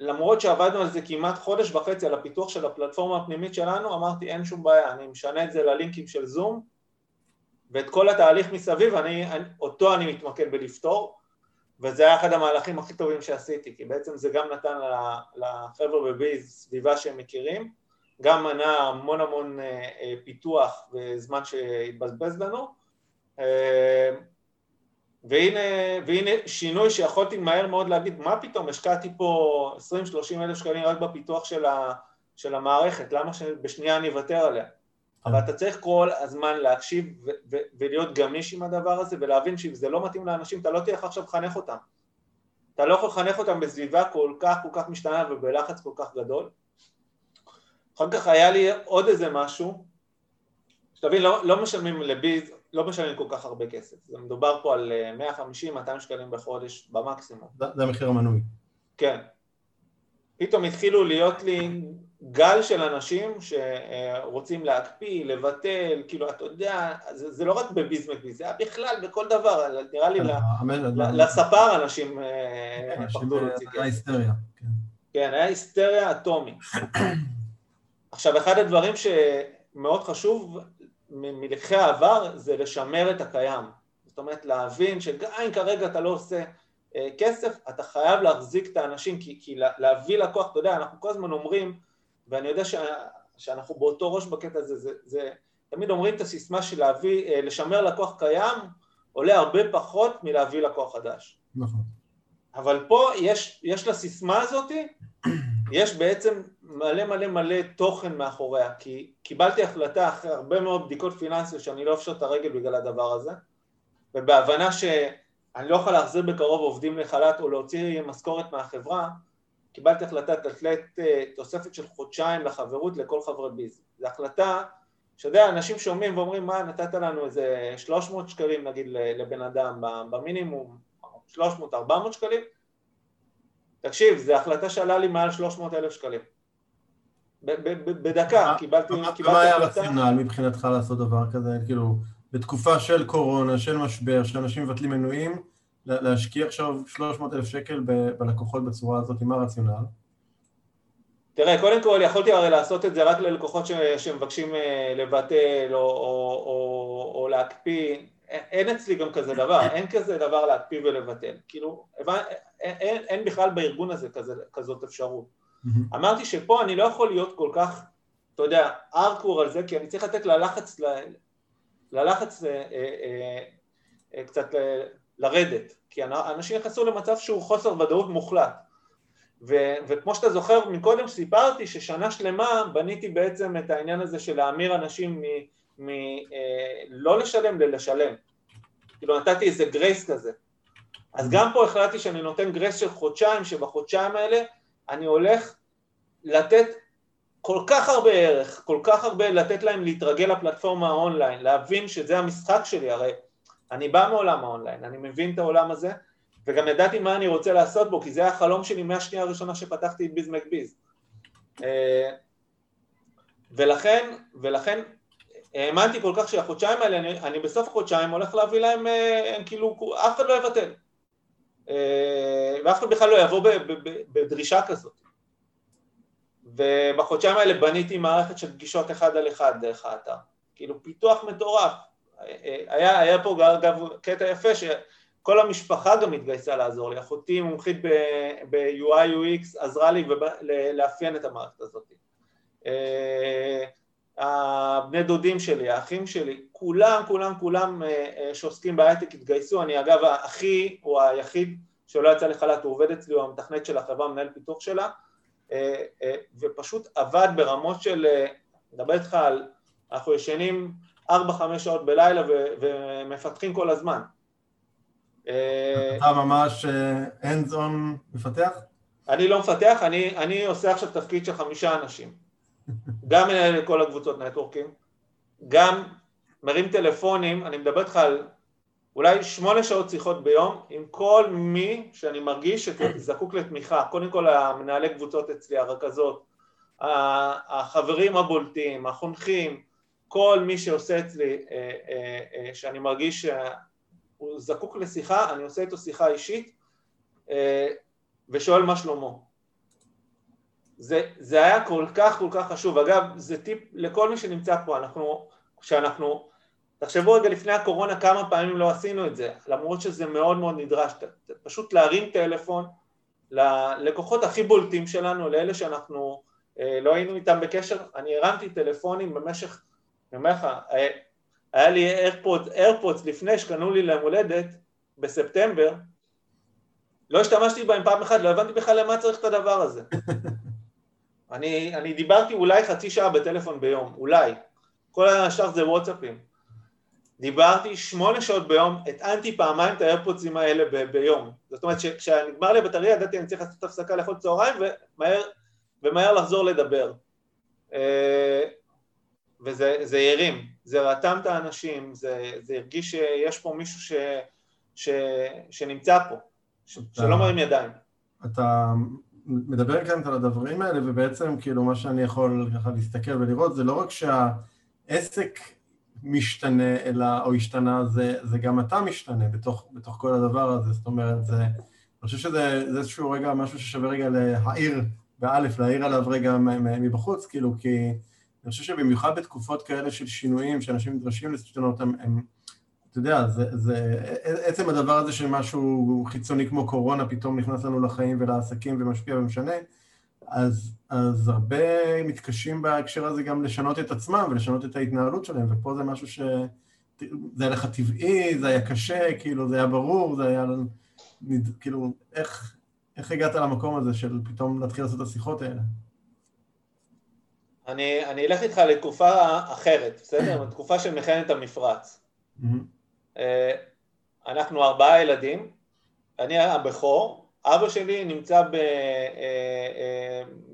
ולמרות שעבדנו על זה כמעט חודש וחצי, על הפיתוח של הפלטפורמה הפנימית שלנו, אמרתי, אין שום בעיה, אני משנה את זה ללינקים של זום, ואת כל התהליך מסביב, אני, אותו אני מתמקד בלפתור. וזה היה אחד המהלכים הכי טובים שעשיתי, כי בעצם זה גם נתן לחבר'ה בביז סביבה שהם מכירים, גם מנע המון המון אה, אה, פיתוח וזמן שהתבזבז לנו, אה, והנה, והנה שינוי שיכולתי מהר מאוד להגיד, מה פתאום, השקעתי פה 20-30 אלף שקלים רק בפיתוח של, ה, של המערכת, למה שבשנייה אני אוותר עליה? אבל אתה צריך כל הזמן להקשיב ו- ו- ולהיות גמיש עם הדבר הזה ולהבין שאם זה לא מתאים לאנשים אתה לא תלך עכשיו לחנך אותם. אתה לא יכול לחנך אותם בסביבה כל כך כל כך משתנה ובלחץ כל כך גדול. אחר כך היה לי עוד איזה משהו, שתבין, לא, לא משלמים לביז, לא משלמים כל כך הרבה כסף, זה מדובר פה על 150-200 אה, שקלים בחודש במקסימום. זה, זה המחיר המנוי. כן. פתאום התחילו להיות לי גל של אנשים שרוצים להקפיא, לבטל, כאילו, אתה יודע, זה, זה לא רק בביזמק, זה היה בכלל בכל דבר, נראה לי לספר אנשים אה, פחדו להוציא כסף. היה היסטריה. כן. כן, היה היסטריה אטומית. [COUGHS] עכשיו, אחד הדברים שמאוד חשוב מלקחי העבר זה לשמר את הקיים. זאת אומרת, להבין שגם אם כרגע אתה לא עושה אה, כסף, אתה חייב להחזיק את האנשים, כי, כי להביא לקוח, אתה יודע, אנחנו כל הזמן אומרים, ואני יודע ש, שאנחנו באותו ראש בקטע הזה, זה, זה, תמיד אומרים את הסיסמה של להביא, אה, לשמר לקוח קיים, עולה הרבה פחות מלהביא לקוח חדש. נכון. אבל פה יש, יש לסיסמה הזאת, יש בעצם מלא מלא מלא תוכן מאחוריה, כי קיבלתי החלטה אחרי הרבה מאוד בדיקות פיננסיות שאני לא אפשוט את הרגל בגלל הדבר הזה, ובהבנה שאני לא יכול להחזיר בקרוב עובדים לחל"ת או להוציא משכורת מהחברה, קיבלתי החלטה לתת אה, תוספת של חודשיים לחברות לכל חברי ביז. זו החלטה שאתה יודע, אנשים שומעים ואומרים, מה, נתת לנו איזה 300 שקלים נגיד לבן אדם במינימום, 300-400 שקלים? תקשיב, זו החלטה שעלה לי מעל 300 אלף שקלים. בדקה, קיבלתי. מה היה הרציונל מבחינתך לעשות דבר כזה? כאילו, בתקופה של קורונה, של משבר, שאנשים מבטלים מנויים, להשקיע עכשיו 300 אלף שקל בלקוחות בצורה הזאת, מה הרציונל? תראה, קודם כל יכולתי הרי לעשות את זה רק ללקוחות ש, שמבקשים אה, לבטל או, או, או, או להקפיא, אין אצלי גם כזה דבר, אין כזה דבר להקפיא ולבטל, כאילו, אין, אין, אין בכלל בארגון הזה כזה, כזאת אפשרות. Mm-hmm. אמרתי שפה אני לא יכול להיות כל כך, אתה יודע, ארקור על זה, כי אני צריך לתת ללחץ, ללחץ אה, אה, אה, קצת לרדת, כי אנשים נכנסו למצב שהוא חוסר ודאות מוחלט. ו- וכמו שאתה זוכר מקודם סיפרתי ששנה שלמה בניתי בעצם את העניין הזה של להמיר אנשים מלא אה, לשלם ללשלם. כאילו נתתי איזה grace כזה. אז גם פה החלטתי שאני נותן grace של חודשיים, שבחודשיים האלה אני הולך לתת כל כך הרבה ערך, כל כך הרבה לתת להם להתרגל לפלטפורמה האונליין, להבין שזה המשחק שלי, הרי אני בא מעולם האונליין, אני מבין את העולם הזה, וגם ידעתי מה אני רוצה לעשות בו, כי זה היה החלום שלי מהשנייה הראשונה שפתחתי את ביז מקביז. אה, ולכן, ולכן האמנתי כל כך שהחודשיים האלה, אני, אני בסוף החודשיים הולך להביא להם, אה, הם כאילו, אף אחד לא יבטל. ואף אחד בכלל לא יבוא בדרישה כזאת. ובחודשיים האלה בניתי מערכת של פגישות אחד על אחד דרך האתר. כאילו פיתוח מטורף. היה, היה פה אגב קטע יפה שכל המשפחה גם התגייסה לעזור לי. אחותי מומחית ב-UI UX עזרה לי לאפיין את המערכת הזאת. הבני דודים שלי, האחים שלי, כולם, כולם, כולם אה, אה, שעוסקים בהייטק התגייסו. אני אגב, האחי הוא היחיד שלא יצא לחל"ת, הוא עובד אצלי, הוא המתכנת של החברה, מנהל פיתוח שלה. אה, ופשוט עבד ברמות של, מדבר איתך על, אנחנו ישנים 4-5 שעות בלילה ומפתחים כל הזמן. אתה ממש hands on מפתח? אני לא מפתח, אני, אני עושה עכשיו תפקיד של חמישה אנשים. גם מנהל את כל הקבוצות נטוורקים, גם מרים טלפונים, אני מדבר איתך על אולי שמונה שעות שיחות ביום עם כל מי שאני מרגיש שזקוק לתמיכה, קודם כל המנהלי קבוצות אצלי, הרכזות, החברים הבולטים, החונכים, כל מי שעושה אצלי, אה, אה, אה, שאני מרגיש שהוא זקוק לשיחה, אני עושה איתו שיחה אישית ושואל מה שלמה. זה, זה היה כל כך כל כך חשוב, אגב זה טיפ לכל מי שנמצא פה, אנחנו, כשאנחנו תחשבו רגע לפני הקורונה כמה פעמים לא עשינו את זה, למרות שזה מאוד מאוד נדרש, פשוט להרים טלפון ללקוחות הכי בולטים שלנו, לאלה שאנחנו אה, לא היינו איתם בקשר, אני הרמתי טלפונים במשך, אני אומר לך, אה, היה לי איירפודס, איירפודס לפני שקנו לי ליום הולדת בספטמבר, לא השתמשתי בהם פעם אחת, לא הבנתי בכלל למה צריך את הדבר הזה. [LAUGHS] אני, אני דיברתי אולי חצי שעה בטלפון ביום, אולי. כל השאר זה וואטסאפים. דיברתי שמונה שעות ביום, הטענתי פעמיים את האיירפודסים האלה ב- ביום. זאת אומרת שכשנגמר לי הבטריה ידעתי אני צריך לעשות הפסקה לאכול צהריים ומהר, ומהר לחזור לדבר. אה, וזה הרים, זה רתם את האנשים, זה, זה הרגיש שיש פה מישהו ש, ש, שנמצא פה, ש, אתה, שלא מרים ידיים. אתה מדבר כאן על הדברים האלה, ובעצם כאילו מה שאני יכול ככה להסתכל ולראות זה לא רק שהעסק משתנה אלא, או השתנה, זה, זה גם אתה משתנה בתוך, בתוך כל הדבר הזה, זאת אומרת, זה, אני חושב שזה זה איזשהו רגע, משהו ששווה רגע להעיר, באלף, להעיר עליו רגע מבחוץ, כאילו, כי אני חושב שבמיוחד בתקופות כאלה של שינויים, שאנשים נדרשים להשתנות, הם, הם אתה יודע, זה, זה, עצם הדבר הזה שמשהו חיצוני כמו קורונה פתאום נכנס לנו לחיים ולעסקים ומשפיע ומשנה, אז, אז הרבה מתקשים בהקשר הזה גם לשנות את עצמם ולשנות את ההתנהלות שלהם, ופה זה משהו ש... זה היה לך טבעי, זה היה קשה, כאילו, זה היה ברור, זה היה... כאילו, איך, איך הגעת למקום הזה של פתאום להתחיל לעשות את השיחות האלה? אני, אני אלך איתך לתקופה אחרת, בסדר? [CLEARS THROAT] תקופה של מלחמת המפרץ. אה, אנחנו ארבעה ילדים, אני הבכור, אבא שלי נמצא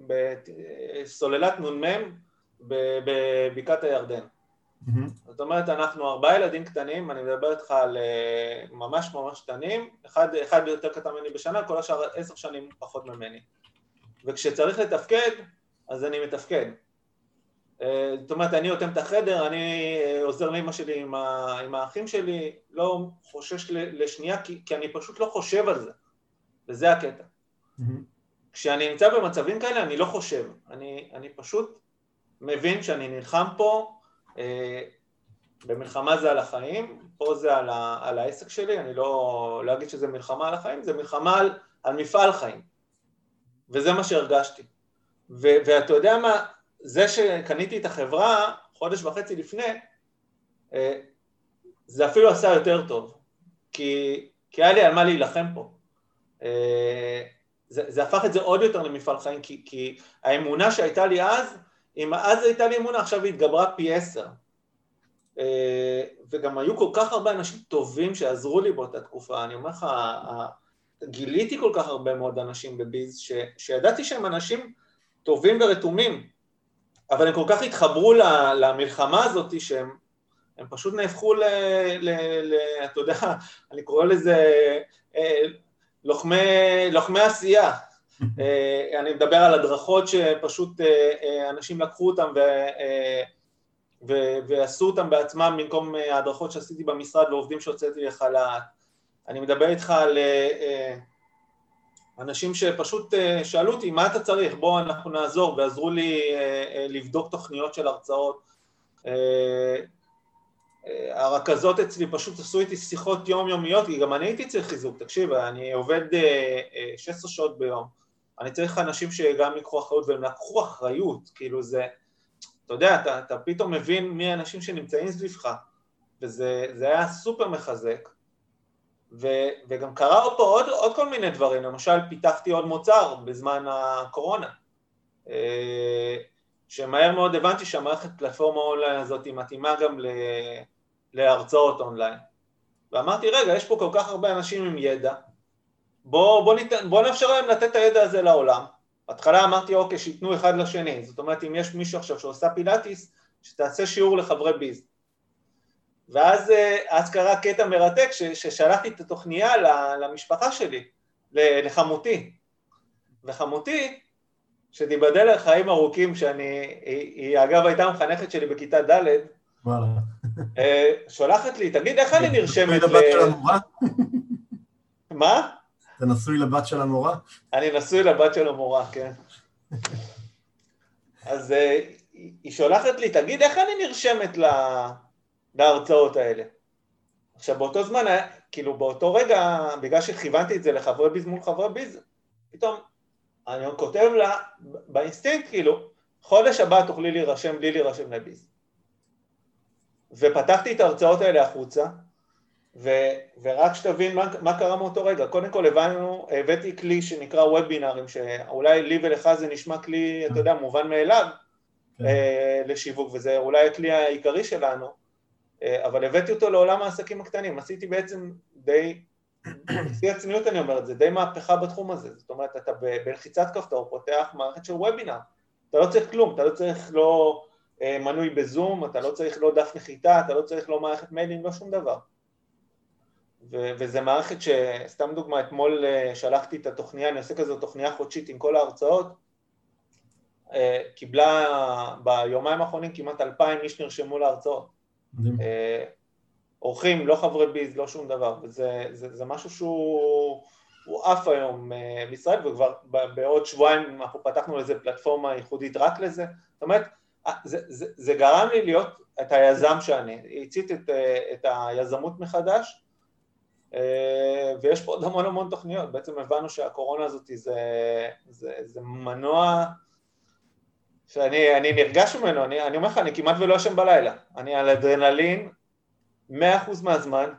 בסוללת אה, אה, נ"מ בבקעת הירדן. זאת אומרת, אנחנו ארבעה ילדים קטנים, אני מדבר איתך על אה, ממש ממש קטנים, אחד, אחד יותר קטן ממני בשנה, כל השאר עשר שנים פחות ממני. וכשצריך לתפקד, אז אני מתפקד. זאת אומרת, אני אוטם את החדר, אני עוזר לאמא שלי עם, עם האחים שלי, לא חושש לשנייה, כי, כי אני פשוט לא חושב על זה. וזה הקטע. Mm-hmm. כשאני נמצא במצבים כאלה אני לא חושב, אני, אני פשוט מבין שאני נלחם פה, אה, במלחמה זה על החיים, פה זה על, ה, על העסק שלי, אני לא, לא אגיד שזה מלחמה על החיים, זה מלחמה על, על מפעל חיים, וזה מה שהרגשתי. ו, ואתה יודע מה, זה שקניתי את החברה חודש וחצי לפני, אה, זה אפילו עשה יותר טוב, כי, כי היה לי על מה להילחם פה. אה, זה, זה הפך את זה עוד יותר למפעל חיים, כי, כי האמונה שהייתה לי אז, אם אז הייתה לי אמונה, עכשיו היא התגברה פי עשר. אה, וגם היו כל כך הרבה אנשים טובים שעזרו לי באותה תקופה, אני אומר לך, גיליתי כל כך הרבה מאוד אנשים בביז, ש, שידעתי שהם אנשים טובים ורתומים, אבל הם כל כך התחברו למלחמה הזאת, שהם הם פשוט נהפכו ל... ל, ל אתה יודע, אני קורא לזה אה, לוחמי, לוחמי עשייה. [LAUGHS] אה, אני מדבר על הדרכות שפשוט אה, אנשים לקחו אותם ו, ו, ועשו אותם בעצמם במקום ההדרכות שעשיתי במשרד ועובדים שהוצאתי לחל"ת. אני מדבר איתך על אנשים שפשוט שאלו אותי, מה אתה צריך? בוא, אנחנו נעזור, ועזרו לי לבדוק תוכניות של הרצאות. הרכזות אצלי פשוט עשו איתי שיחות יומיומיות, כי גם אני הייתי צריך חיזוק, תקשיב, אני עובד 16 שעות ביום, אני צריך אנשים שגם ייקחו אחריות, והם לקחו אחריות, כאילו זה, אתה יודע, אתה, אתה פתאום מבין מי האנשים שנמצאים סביבך, וזה היה סופר מחזק, ו, וגם קרה פה עוד, עוד כל מיני דברים, למשל פיתחתי עוד מוצר בזמן הקורונה, אה, שמהר מאוד הבנתי שהמערכת פלטפורמה אונליין הזאת מתאימה גם ל, להרצאות אונליין. ואמרתי, רגע, יש פה כל כך הרבה אנשים עם ידע, בוא, בוא, בוא נאפשר להם לתת את הידע הזה לעולם. בהתחלה אמרתי, אוקיי, שייתנו אחד לשני. זאת אומרת, אם יש מישהו עכשיו שעושה פילאטיס, שתעשה שיעור לחברי ביז. ואז אה, אז קרה קטע מרתק, ש, ששלחתי את התוכניה למשפחה שלי, לחמותי. וחמותי, שתיבדל לחיים ארוכים, שאני, היא, היא אגב הייתה המחנכת שלי בכיתה ד', וואלה. אה, שולחת לי, תגיד, איך אני נרשמת ל... לבת של המורה? מה? אתה נשוי לבת של המורה? אני נשוי לבת של המורה, כן. אז אה, היא שולחת לי, תגיד, איך אני נרשמת להרצאות האלה? עכשיו, באותו זמן, כאילו, באותו רגע, בגלל שכיוונתי את זה לחברי ביז מול חברי ביז, פתאום אני כותב לה באינסטינקט, כאילו, חודש הבא תוכלי להירשם בלי להירשם לביז. ופתחתי את ההרצאות האלה החוצה, ו, ורק שתבין מה, מה קרה מאותו רגע, קודם כל הבנו, הבאתי כלי שנקרא וובינארים, שאולי לי ולך זה נשמע כלי, אתה יודע, מובן מאליו כן. אה, לשיווק, וזה אולי הכלי העיקרי שלנו, אה, אבל הבאתי אותו לעולם העסקים הקטנים, עשיתי בעצם די, בשיא הצניעות אני אומר את זה, די מהפכה בתחום הזה, זאת אומרת, אתה בלחיצת כפתור פותח מערכת של וובינאר, אתה לא צריך כלום, אתה לא צריך לא... אה, מנוי בזום, אתה לא צריך לא דף נחיתה, אתה לא צריך לא מערכת מיילים, לא שום דבר. וזה מערכת שסתם דוגמה, אתמול אה, שלחתי את התוכניה, אני עושה כזו תוכניה חודשית עם כל ההרצאות, אה, קיבלה ביומיים האחרונים כמעט אלפיים איש נרשמו להרצאות. אורחים, לא חברי ביז, לא שום דבר, וזה זה, זה משהו שהוא עף היום בישראל, וכבר בעוד שבועיים אנחנו פתחנו לזה פלטפורמה ייחודית רק לזה, זאת אומרת, אה, זה, זה, זה גרם לי להיות את היזם שאני, הצית את, אה, את היזמות מחדש, אה, ויש פה עוד המון המון תוכניות, בעצם הבנו שהקורונה הזאת זה, זה, זה מנוע שאני נרגש ממנו, אני, אני אומר לך, אני כמעט ולא ישן בלילה, אני על אדרנלין מאה אחוז מהזמן,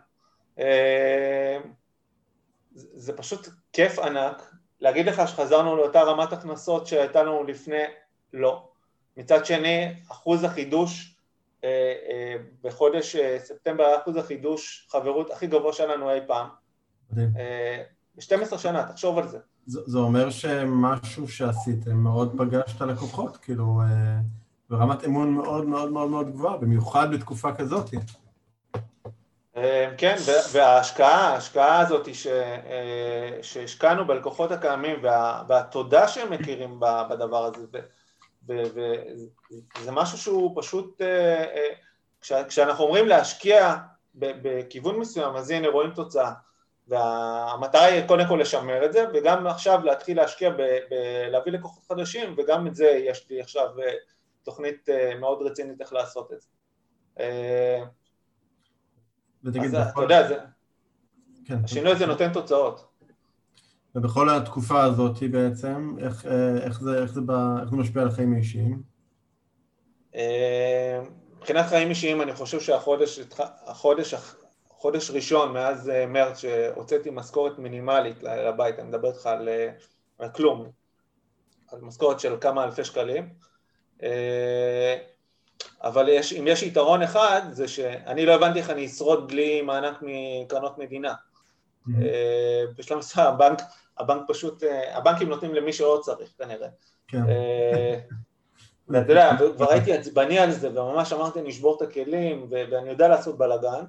זה, זה פשוט כיף ענק, להגיד לך שחזרנו לאותה רמת הכנסות שהייתה לנו לפני, לא. מצד שני, אחוז החידוש אה, אה, בחודש אה, ספטמבר אחוז החידוש חברות הכי גבוה שלנו אי פעם. ב-12 שנה, תחשוב על זה. זה, אומר שמשהו שעשיתם מאוד פגש את הלקוחות, כאילו, ברמת אמון מאוד מאוד מאוד מאוד גבוהה, במיוחד בתקופה כזאת. כן, וההשקעה, ההשקעה הזאת שהשקענו בלקוחות הקיימים והתודה שהם מכירים בדבר הזה, וזה משהו שהוא פשוט, אה, אה, כשאנחנו אומרים להשקיע בכיוון מסוים, אז הנה רואים תוצאה. והמטרה היא קודם כל לשמר את זה, וגם עכשיו להתחיל להשקיע בלהביא לקוחות חדשים, וגם את זה יש לי עכשיו אה, תוכנית מאוד רצינית איך לעשות את זה. אז אתה יודע, כן, השינוי הזה נותן תוצאות. ובכל התקופה הזאת בעצם, איך, אה, איך, זה, איך, זה, איך זה משפיע על חיים אישיים? אה, מבחינת חיים אישיים אני חושב שהחודש, החודש, חודש ראשון מאז אה, מרץ שהוצאתי משכורת מינימלית לבית, אני מדבר איתך על, על כלום, על משכורת של כמה אלפי שקלים, אבל יש, אם יש יתרון אחד זה שאני לא הבנתי איך אני אשרוד בלי מענק מקרנות מדינה. Mm-hmm. בשלב מסוים הבנק הבנק פשוט, אה, הבנקים נותנים למי שלא צריך כנראה. כן. אה, [LAUGHS] ואתה יודע, כבר הייתי עצבני על זה, וממש אמרתי, נשבור את הכלים, ואני יודע לעשות בלאגן.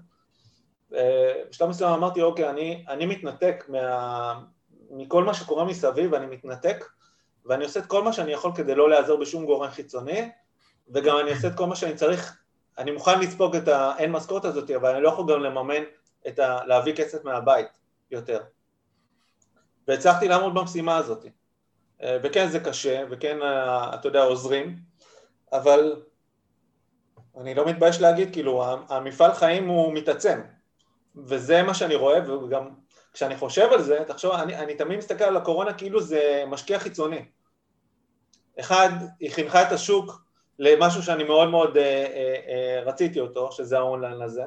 אה, בשלב מסוים אמרתי, אוקיי, אני, אני מתנתק מה, מכל מה שקורה מסביב, אני מתנתק, ואני עושה את כל מה שאני יכול כדי לא להיעזר בשום גורם חיצוני, וגם אני עושה את כל מה שאני צריך, אני מוכן לספוג את האין משכורת הזאת, אבל אני לא יכול גם לממן את ה... להביא כסף מהבית. יותר. והצלחתי לעמוד במשימה הזאת. אה, וכן זה קשה, וכן אה, אתה יודע עוזרים, אבל אני לא מתבייש להגיד, כאילו המפעל חיים הוא מתעצם, וזה מה שאני רואה, וגם כשאני חושב על זה, תחשוב, אני, אני תמיד מסתכל על הקורונה כאילו זה משקיע חיצוני. אחד, היא חינכה את השוק למשהו שאני מאוד מאוד אה, אה, אה, רציתי אותו, שזה האונליין הזה,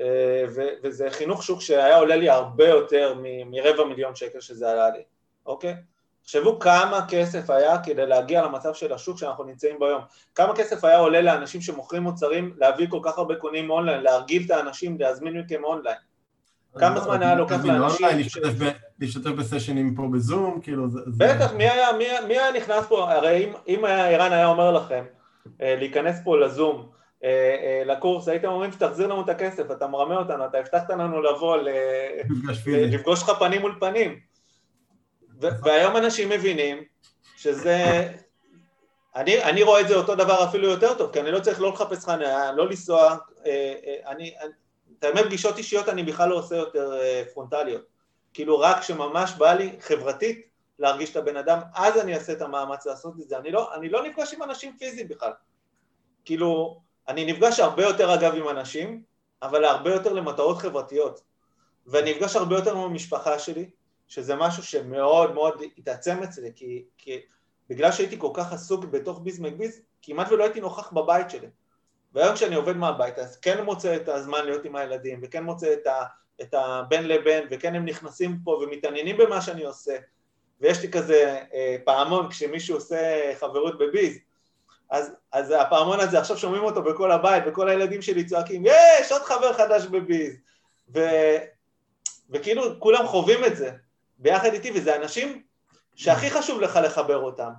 אה, ו, וזה חינוך שוק שהיה עולה לי הרבה יותר מ, מרבע מיליון שקל שזה עלה לי, אוקיי? תחשבו כמה כסף היה כדי להגיע למצב של השוק שאנחנו נמצאים בו היום. כמה כסף היה עולה לאנשים שמוכרים מוצרים להביא כל כך הרבה קונים אונליין, להרגיל את האנשים להזמין מכם אונליין. כמה זמן היה לוקח לאנשים... להשתתף בסשנים פה בזום, כאילו זה... בטח, מי היה נכנס פה, הרי אם ערן היה אומר לכם אה, להיכנס פה לזום, אה, אה, לקורס, הייתם אומרים שתחזיר לנו את הכסף, אתה מרמה אותנו, אתה הבטחת לנו לבוא, לפגוש לך פנים מול פנים. והיום אנשים מבינים שזה... אני, אני רואה את זה אותו דבר אפילו יותר טוב, כי אני לא צריך לא לחפש חניה, לא לנסוע, אני, את האמת, פגישות אישיות אני בכלל לא עושה יותר אה, פרונטליות. כאילו רק כשממש בא לי חברתית להרגיש את הבן אדם, אז אני אעשה את המאמץ לעשות את זה. אני לא, אני לא נפגש עם אנשים פיזיים בכלל. כאילו, אני נפגש הרבה יותר אגב עם אנשים, אבל הרבה יותר למטרות חברתיות. ואני נפגש הרבה יותר עם המשפחה שלי, שזה משהו שמאוד מאוד התעצם אצלי, כי, כי בגלל שהייתי כל כך עסוק בתוך ביז מקביז, כמעט ולא הייתי נוכח בבית שלי. והיום כשאני עובד מהבית, אז כן מוצא את הזמן להיות עם הילדים, וכן מוצא את, ה, את הבין לבין, וכן הם נכנסים פה ומתעניינים במה שאני עושה, ויש לי כזה אה, פעמון כשמישהו עושה חברות בביז, אז, אז הפעמון הזה, עכשיו שומעים אותו בכל הבית, וכל הילדים שלי צועקים, יש, עוד חבר חדש בביז. ו, וכאילו כולם חווים את זה ביחד איתי, וזה אנשים שהכי חשוב לך לחבר אותם.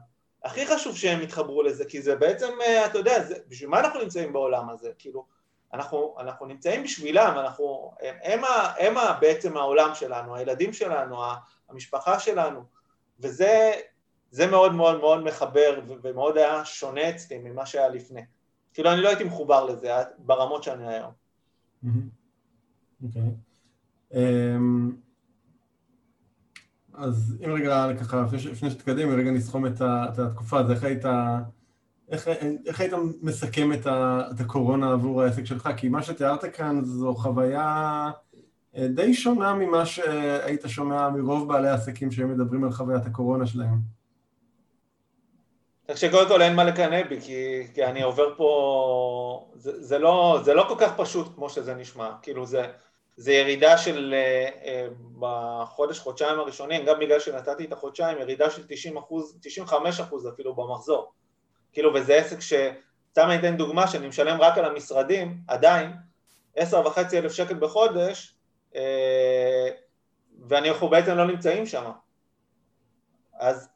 הכי חשוב שהם יתחברו לזה, כי זה בעצם, אה, אתה יודע, זה, בשביל מה אנחנו נמצאים בעולם הזה? כאילו, אנחנו, אנחנו נמצאים בשבילם, אנחנו, הם, הם, הם, הם בעצם העולם שלנו, הילדים שלנו, המשפחה שלנו, וזה זה מאוד מאוד מאוד מחבר ומאוד היה שונה אצלי ממה שהיה לפני. כאילו, אני לא הייתי מחובר לזה ברמות שאני היום. אוקיי. Okay. Um... אז אם רגע ככה, לפני שתקדם, רגע נסכום את, את התקופה, אז איך היית, איך, איך היית מסכם את, ה, את הקורונה עבור העסק שלך? כי מה שתיארת כאן זו חוויה אה, די שונה ממה שהיית שומע מרוב בעלי העסקים שהם מדברים על חוויית הקורונה שלהם. כך שקודם כל אין מה לקנא בי, כי, כי אני עובר פה, זה, זה, לא, זה לא כל כך פשוט כמו שזה נשמע, כאילו זה, זה ירידה של אה, אה, בחודש, חודשיים הראשונים, גם בגלל שנתתי את החודשיים, ירידה של 90 אחוז, 95 אחוז אפילו במחזור. כאילו, וזה עסק ש... סתם אני אתן דוגמה שאני משלם רק על המשרדים, עדיין, עשר וחצי אלף שקל בחודש, אה, ואנחנו בעצם לא נמצאים שם. אז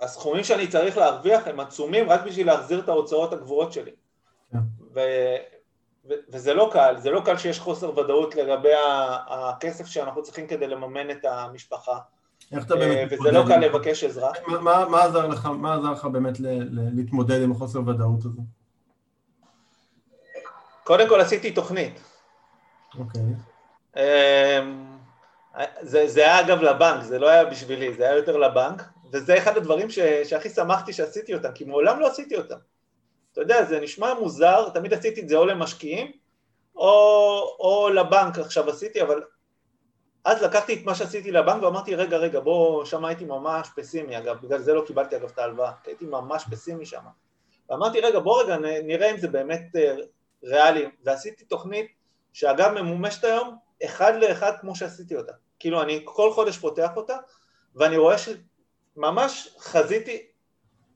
הסכומים שאני צריך להרוויח הם עצומים רק בשביל להחזיר את ההוצאות הגבוהות שלי. Yeah. כן. וזה לא קל, זה לא קל שיש חוסר ודאות לגבי הכסף שאנחנו צריכים כדי לממן את המשפחה. איך אתה באמת מתמודד? וזה לא קל לבקש עזרה. מה, מה עזר לך, מה עזר לך באמת ל, ל, להתמודד עם החוסר ודאות הזה? קודם כל עשיתי תוכנית. אוקיי. אמ, זה, זה היה אגב לבנק, זה לא היה בשבילי, זה היה יותר לבנק, וזה אחד הדברים ש, שהכי שמחתי שעשיתי אותם, כי מעולם לא עשיתי אותם. אתה יודע, זה נשמע מוזר, תמיד עשיתי את זה או למשקיעים, או, או לבנק עכשיו עשיתי, אבל אז לקחתי את מה שעשיתי לבנק ואמרתי, רגע, רגע, בוא, שם הייתי ממש פסימי, אגב, בגלל זה לא קיבלתי אגב את ההלוואה, הייתי ממש פסימי שם. ואמרתי, רגע, בוא רגע, נראה אם זה באמת אה, ריאלי, ועשיתי תוכנית שאגב ממומשת היום, אחד לאחד כמו שעשיתי אותה. כאילו, אני כל חודש פותח אותה, ואני רואה שממש חזיתי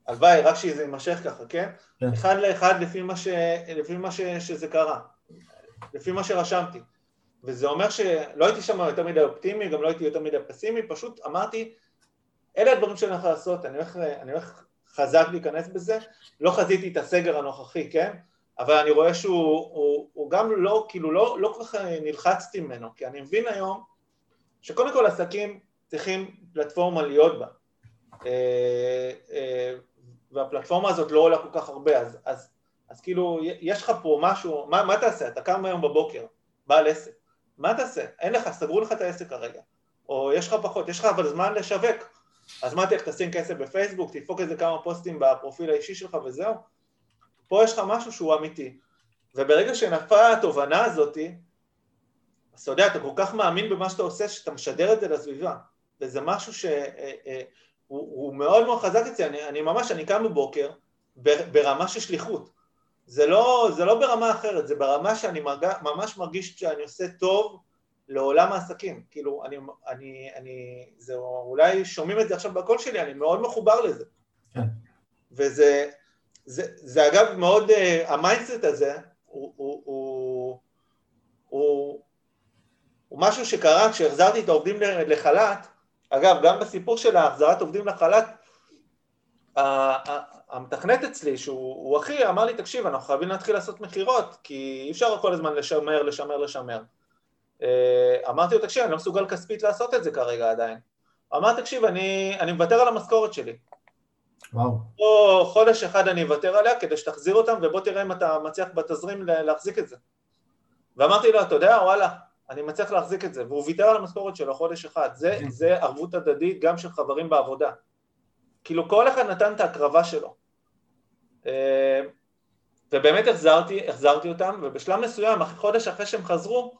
הלוואי, רק שזה יימשך ככה, כן? כן? אחד לאחד לפי מה, ש... לפי מה ש... שזה קרה, לפי מה שרשמתי. וזה אומר שלא הייתי שם יותר מדי אופטימי, גם לא הייתי יותר מדי פסימי, פשוט אמרתי, אלה הדברים שאני הולך לעשות, אני הולך, אני הולך חזק להיכנס בזה, לא חזיתי את הסגר הנוכחי, כן? אבל אני רואה שהוא הוא, הוא גם לא, כאילו לא, לא כל כך נלחצתי ממנו, כי אני מבין היום שקודם כל עסקים צריכים פלטפורמה להיות בה. אה, אה, והפלטפורמה הזאת לא עולה כל כך הרבה, אז, אז, אז כאילו, יש לך פה משהו, מה, מה תעשה? אתה קם היום בבוקר, בעל עסק, מה תעשה? אין לך, סגרו לך את העסק כרגע. או יש לך פחות, יש לך אבל זמן לשווק. אז מה תלך תשים כסף בפייסבוק, תדפוק איזה כמה פוסטים בפרופיל האישי שלך וזהו. פה יש לך משהו שהוא אמיתי. וברגע שנפלה התובנה הזאתי, אז אתה יודע, אתה כל כך מאמין במה שאתה עושה, שאתה משדר את זה לסביבה. וזה משהו שהוא אה, אה, מאוד מאוד חזק אצלי, אני, אני ממש, אני קם בבוקר ברמה של שליחות. זה לא, זה לא ברמה אחרת, זה ברמה שאני מרג, ממש מרגיש שאני עושה טוב לעולם העסקים. כאילו, אני, אני, אני, זה אולי שומעים את זה עכשיו בקול שלי, אני מאוד מחובר לזה. כן. וזה, זה, זה אגב מאוד, אה, ה mindset הזה, הוא, הוא, הוא, הוא, הוא משהו שקרה כשהחזרתי את העובדים לחל"ת, אגב, גם בסיפור של החזרת עובדים לחל"ת, המתכנת אצלי, שהוא אחי, אמר לי, תקשיב, אנחנו חייבים להתחיל לעשות מכירות, כי אי אפשר כל הזמן לשמר, לשמר, לשמר. אה, אמרתי לו, תקשיב, אני לא מסוגל כספית לעשות את זה כרגע עדיין. אמר, תקשיב, אני, אני מוותר על המשכורת שלי. וואו. פה חודש אחד אני אוותר עליה כדי שתחזיר אותם, ובוא תראה אם אתה מצליח בתזרים להחזיק את זה. ואמרתי לו, אתה יודע, וואלה, אני מצליח להחזיק את זה, והוא ויתר על המשכורת שלו חודש אחד. זה, כן. זה ערבות הדדית גם של חברים בעבודה. כאילו כל אחד נתן את ההקרבה שלו. אה, ובאמת החזרתי, החזרתי אותם, ובשלב מסוים, חודש אחרי שהם חזרו,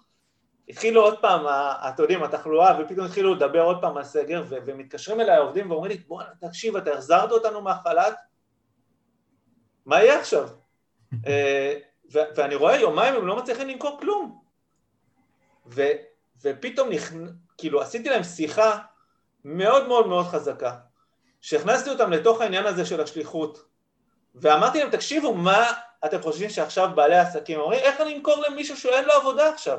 התחילו עוד פעם, אתם יודעים, התחלואה, ופתאום התחילו לדבר עוד פעם על סגר, ו- ומתקשרים אליי העובדים ואומרים לי, בוא תקשיב, אתה החזרת אותנו מהחל"ת, מה יהיה עכשיו? [LAUGHS] אה, ו- ואני רואה יומיים הם לא מצליחים למכור כלום. ו- ופתאום, נכ... כאילו, עשיתי להם שיחה מאוד מאוד מאוד חזקה, שהכנסתי אותם לתוך העניין הזה של השליחות, ואמרתי להם, תקשיבו, מה אתם חושבים שעכשיו בעלי העסקים אומרים, איך אני אמכור למישהו שאין לו עבודה עכשיו?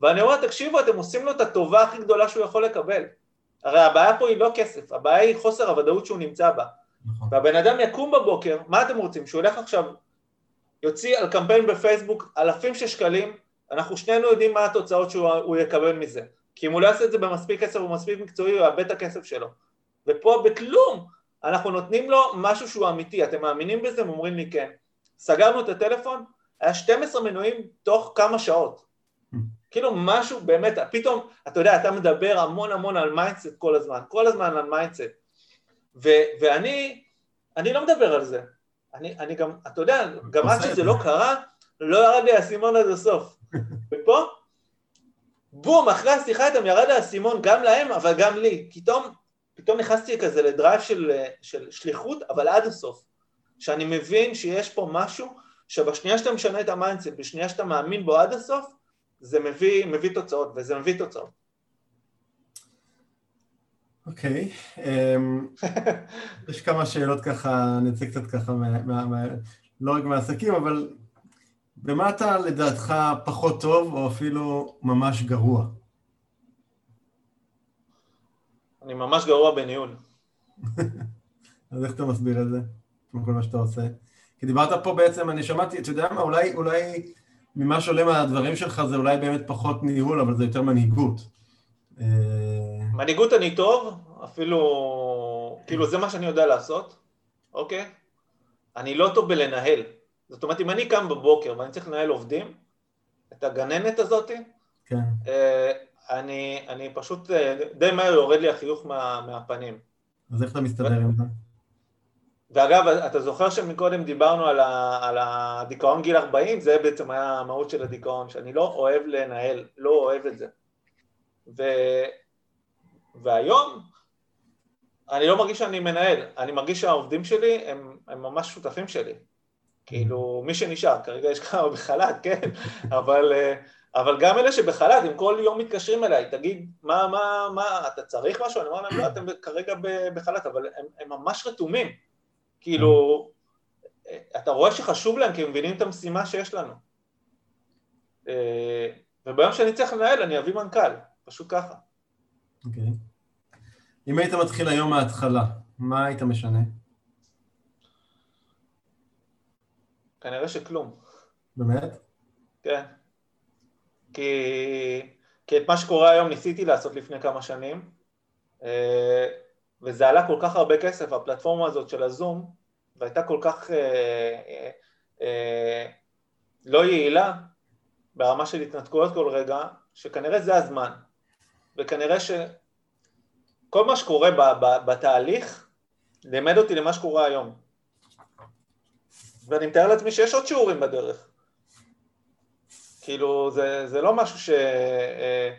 ואני אומר, תקשיבו, אתם עושים לו את הטובה הכי גדולה שהוא יכול לקבל. הרי הבעיה פה היא לא כסף, הבעיה היא חוסר הוודאות שהוא נמצא בה. נכון. והבן אדם יקום בבוקר, מה אתם רוצים? שהוא ילך עכשיו, יוציא על קמפיין בפייסבוק אלפים של שקלים, אנחנו שנינו יודעים מה התוצאות שהוא יקבל מזה. כי אם הוא לא יעשה את זה במספיק כסף ומספיק מקצועי, הוא יאבד את הכסף שלו. ופה בכלום, אנחנו נותנים לו משהו שהוא אמיתי. אתם מאמינים בזה? הם אומרים לי כן. סגרנו את הטלפון, היה 12 מנויים תוך כמה שעות. כאילו משהו באמת, פתאום, אתה יודע, אתה מדבר המון המון על mindset כל הזמן, כל הזמן על mindset. ואני, אני לא מדבר על זה. אני, אני גם, אתה יודע, גם עד שזה לא קרה, לא ירד לי האסימון עד הסוף. ופה, בום, אחרי השיחה איתם ירד האסימון גם להם, אבל גם לי. פתאום, פתאום נכנסתי כזה ל drive של, של שליחות, אבל עד הסוף. שאני מבין שיש פה משהו שבשנייה שאתה משנה את ה mindset, בשנייה שאתה מאמין בו עד הסוף, זה מביא, מביא תוצאות, וזה מביא תוצאות. אוקיי, okay, אמ, um, [LAUGHS] יש כמה שאלות ככה, נצא קצת ככה, מה, מה, מה, לא רק מהעסקים, אבל במה אתה לדעתך פחות טוב, או אפילו ממש גרוע? אני ממש גרוע בניהול. [LAUGHS] אז איך אתה מסביר את זה, כמו כל מה שאתה עושה? כי דיברת פה בעצם, אני שמעתי, אתה יודע מה, אולי, אולי ממה שעולה מהדברים שלך זה אולי באמת פחות ניהול, אבל זה יותר מנהיגות. אה, מנהיגות אני טוב, אפילו, כאילו זה מה שאני יודע לעשות, אוקיי? אני לא טוב בלנהל. זאת אומרת, אם אני קם בבוקר ואני צריך לנהל עובדים, את הגננת הזאתי, כן. אה, אני, אני פשוט, אה, די מהר יורד לי החיוך מה, מהפנים. אז איך אתה מסתדר עם זה? ואגב, אתה זוכר שמקודם דיברנו על, ה, על הדיכאון גיל 40? זה בעצם היה המהות של הדיכאון, שאני לא אוהב לנהל, לא אוהב את זה. ו, והיום אני לא מרגיש שאני מנהל, אני מרגיש שהעובדים שלי הם, הם ממש שותפים שלי. כאילו, מי שנשאר, כרגע יש כמה בחל"ת, כן, אבל, אבל גם אלה שבחל"ת, הם כל יום מתקשרים אליי, תגיד, מה, מה, מה, אתה צריך משהו? אני אומר להם, לא, אתם כרגע בחל"ת, אבל הם, הם ממש רתומים. כאילו, אתה רואה שחשוב להם כי הם מבינים את המשימה שיש לנו. אה, וביום שאני צריך לנהל אני אביא מנכ"ל, פשוט ככה. אוקיי. Okay. אם היית מתחיל היום מההתחלה, מה היית משנה? כנראה שכלום. באמת? כן. כי, כי את מה שקורה היום ניסיתי לעשות לפני כמה שנים, אה, וזה עלה כל כך הרבה כסף, הפלטפורמה הזאת של הזום, והייתה כל כך אה, אה, אה, לא יעילה ברמה של התנתקויות כל רגע, שכנראה זה הזמן, וכנראה ש, כל מה שקורה בתהליך לימד אותי למה שקורה היום. ואני מתאר לעצמי שיש עוד שיעורים בדרך. כאילו, זה, זה לא משהו ש... אה,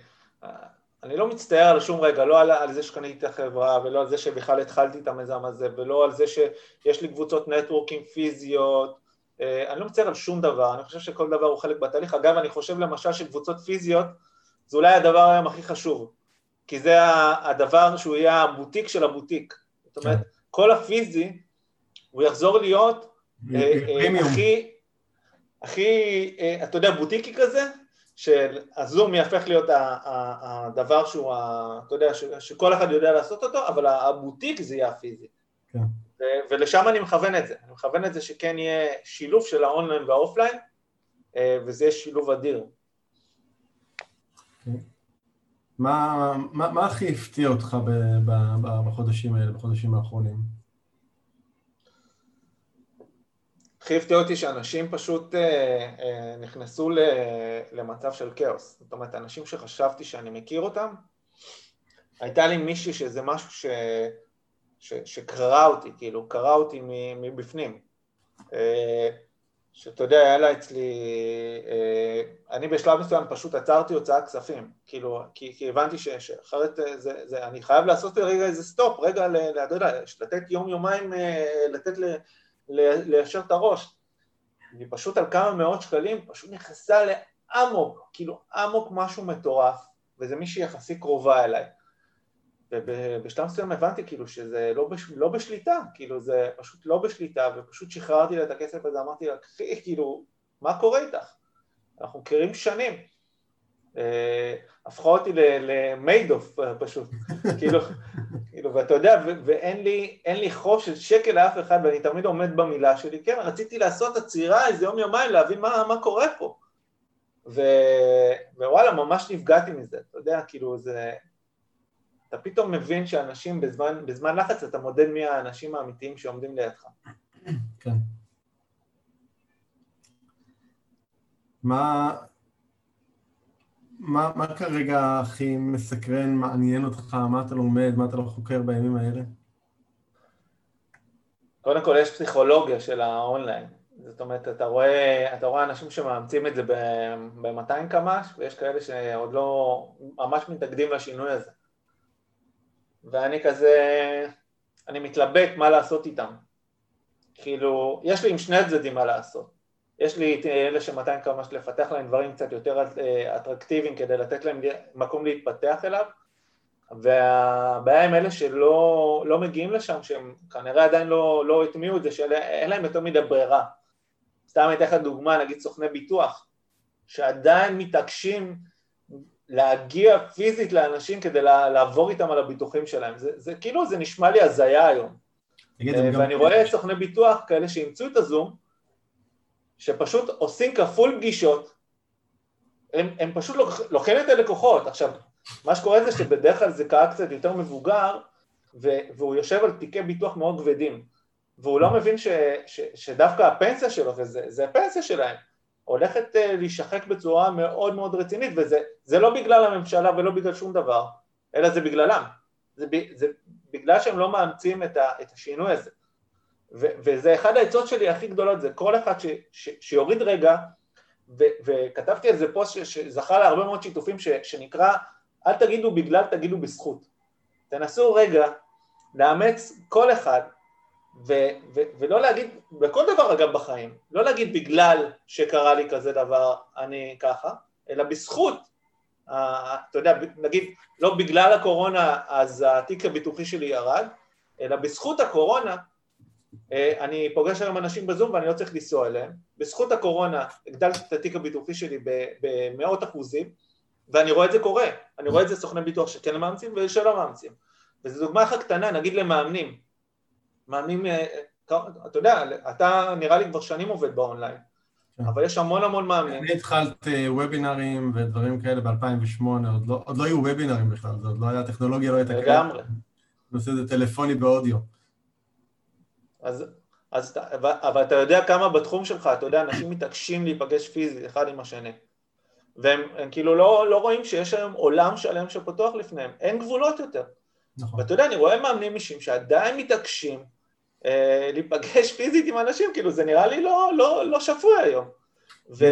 אני לא מצטער על שום רגע, לא על, על זה שקניתי את החברה, ולא על זה שבכלל התחלתי את המיזם הזה, ולא על זה שיש לי קבוצות נטוורקים פיזיות, אה, אני לא מצטער על שום דבר, אני חושב שכל דבר הוא חלק בתהליך. אגב, אני חושב למשל שקבוצות פיזיות זה אולי הדבר היום הכי חשוב, כי זה הדבר שהוא יהיה הבוטיק של הבוטיק. זאת אומרת, כן. כל הפיזי, הוא יחזור להיות הכי, הכי, אתה יודע, בוטיקי כזה, שהזום יהפך להיות הדבר שהוא, אתה יודע, שכל אחד יודע לעשות אותו, אבל הבוטיק זה יהיה הפיזי. כן. ולשם אני מכוון את זה, אני מכוון את זה שכן יהיה שילוב של האונליין והאופליין, אה, וזה יהיה שילוב אדיר. מה, מה, מה הכי הפתיע אותך בחודשים האלה, בחודשים האחרונים? הכי הפתיע אותי שאנשים פשוט אה, אה, נכנסו למצב של כאוס. זאת אומרת, אנשים שחשבתי שאני מכיר אותם, הייתה לי מישהי שזה משהו ש... ש, שקרא אותי, כאילו, קרא אותי מבפנים. אה, שאתה יודע, היה לה אצלי, אה, אני בשלב מסוים פשוט עצרתי הוצאת כספים, כאילו, כי, כי הבנתי שאחרת אה, זה, זה, אני חייב לעשות רגע איזה סטופ, רגע, אתה יודע, לתת יום-יומיים, לתת ל, ל, ליישר את הראש. היא פשוט על כמה מאות שקלים, פשוט נכנסה לאמוק, כאילו אמוק משהו מטורף, וזה מישהי יחסית קרובה אליי. ובשלב מסוים הבנתי כאילו שזה לא, בש, לא בשליטה, כאילו זה פשוט לא בשליטה, ופשוט שחררתי לה את הכסף הזה, אמרתי לה, קחי, כאילו, מה קורה איתך? אנחנו מכירים שנים. אה, הפכה אותי למיידוף פשוט, [LAUGHS] כאילו, ואתה יודע, ואין לי, לי חוב של שקל לאף אחד, ואני תמיד עומד במילה שלי, כן, רציתי לעשות עצירה איזה יום יומיים, להבין מה, מה קורה פה. ו, ווואלה, ממש נפגעתי מזה, אתה יודע, כאילו, זה... אתה פתאום מבין שאנשים בזמן, בזמן לחץ אתה מודד מי האנשים האמיתיים שעומדים לידך. כן. מה, מה, מה כרגע הכי מסקרן, מעניין אותך, מה אתה לומד, מה אתה לא חוקר בימים האלה? קודם כל יש פסיכולוגיה של האונליין, זאת אומרת, אתה רואה, אתה רואה אנשים שמאמצים את זה ב-200 קמ"ש, ויש כאלה שעוד לא ממש מתנגדים לשינוי הזה. ואני כזה, אני מתלבט מה לעשות איתם. כאילו, יש לי עם שני הצדדים מה לעשות. יש לי את אלה ש-200 כמה לפתח להם דברים קצת יותר אה, אטרקטיביים כדי לתת להם מקום להתפתח אליו, והבעיה עם אלה שלא לא מגיעים לשם, שהם כנראה עדיין לא, לא הטמיעו את זה, שאין להם יותר מדי ברירה. סתם אני אתן לך דוגמה, נגיד סוכני ביטוח, שעדיין מתעקשים להגיע פיזית לאנשים כדי לעבור איתם על הביטוחים שלהם. זה, זה כאילו, זה נשמע לי הזיה היום. אה, ואני גם... רואה סוכני ביטוח כאלה שאימצו את הזום, שפשוט עושים כפול פגישות, הם, הם פשוט לוקחים את הלקוחות. עכשיו, מה שקורה זה שבדרך כלל זה קהל קצת יותר מבוגר, והוא יושב על תיקי ביטוח מאוד כבדים, והוא לא מבין ש, ש, שדווקא הפנסיה שלו, וזה הפנסיה שלהם, הולכת אה, להישחק בצורה מאוד מאוד רצינית, וזה לא בגלל הממשלה ולא בגלל שום דבר, אלא זה בגללם. זה, זה בגלל שהם לא מאמצים את, ה, את השינוי הזה. ו, וזה אחד העצות שלי הכי גדולות, זה כל אחד ש, ש, שיוריד רגע, ו, וכתבתי על זה פוסט שזכה להרבה מאוד שיתופים, ש, שנקרא אל תגידו בגלל, תגידו בזכות. תנסו רגע לאמץ כל אחד ו- ו- ולא להגיד, בכל דבר אגב בחיים, לא להגיד בגלל שקרה לי כזה דבר אני ככה, אלא בזכות, uh, אתה יודע, נגיד לא בגלל הקורונה אז התיק הביטוחי שלי ירד, אלא בזכות הקורונה אני פוגש היום אנשים בזום ואני לא צריך לנסוע אליהם, בזכות הקורונה הגדלתי את התיק הביטוחי שלי במאות אחוזים ואני רואה את זה קורה, אני רואה את זה סוכני ביטוח שכן מאמצים ושלא מאמצים וזו דוגמה אחת קטנה, נגיד למאמנים מאמנים, אה, אתה יודע, אתה נראה לי כבר שנים עובד באונליין, כן. אבל יש המון המון מאמנים. אני התחלתי וובינרים ודברים כאלה ב-2008, עוד, לא, עוד לא היו וובינרים בכלל, זה עוד לא היה, טכנולוגיה לא הייתה כאלה. לגמרי. נושא זה טלפוני באודיו. אז, אז, אבל אתה יודע כמה בתחום שלך, אתה יודע, אנשים מתעקשים להיפגש פיזית אחד עם השני. והם כאילו לא, לא רואים שיש היום עולם שלם שפתוח לפניהם, אין גבולות יותר. נכון. ואתה יודע, אני רואה מאמנים אישיים שעדיין מתעקשים אה, להיפגש [LAUGHS] פיזית עם אנשים, כאילו זה נראה לי לא, לא, לא שפוי היום. ו...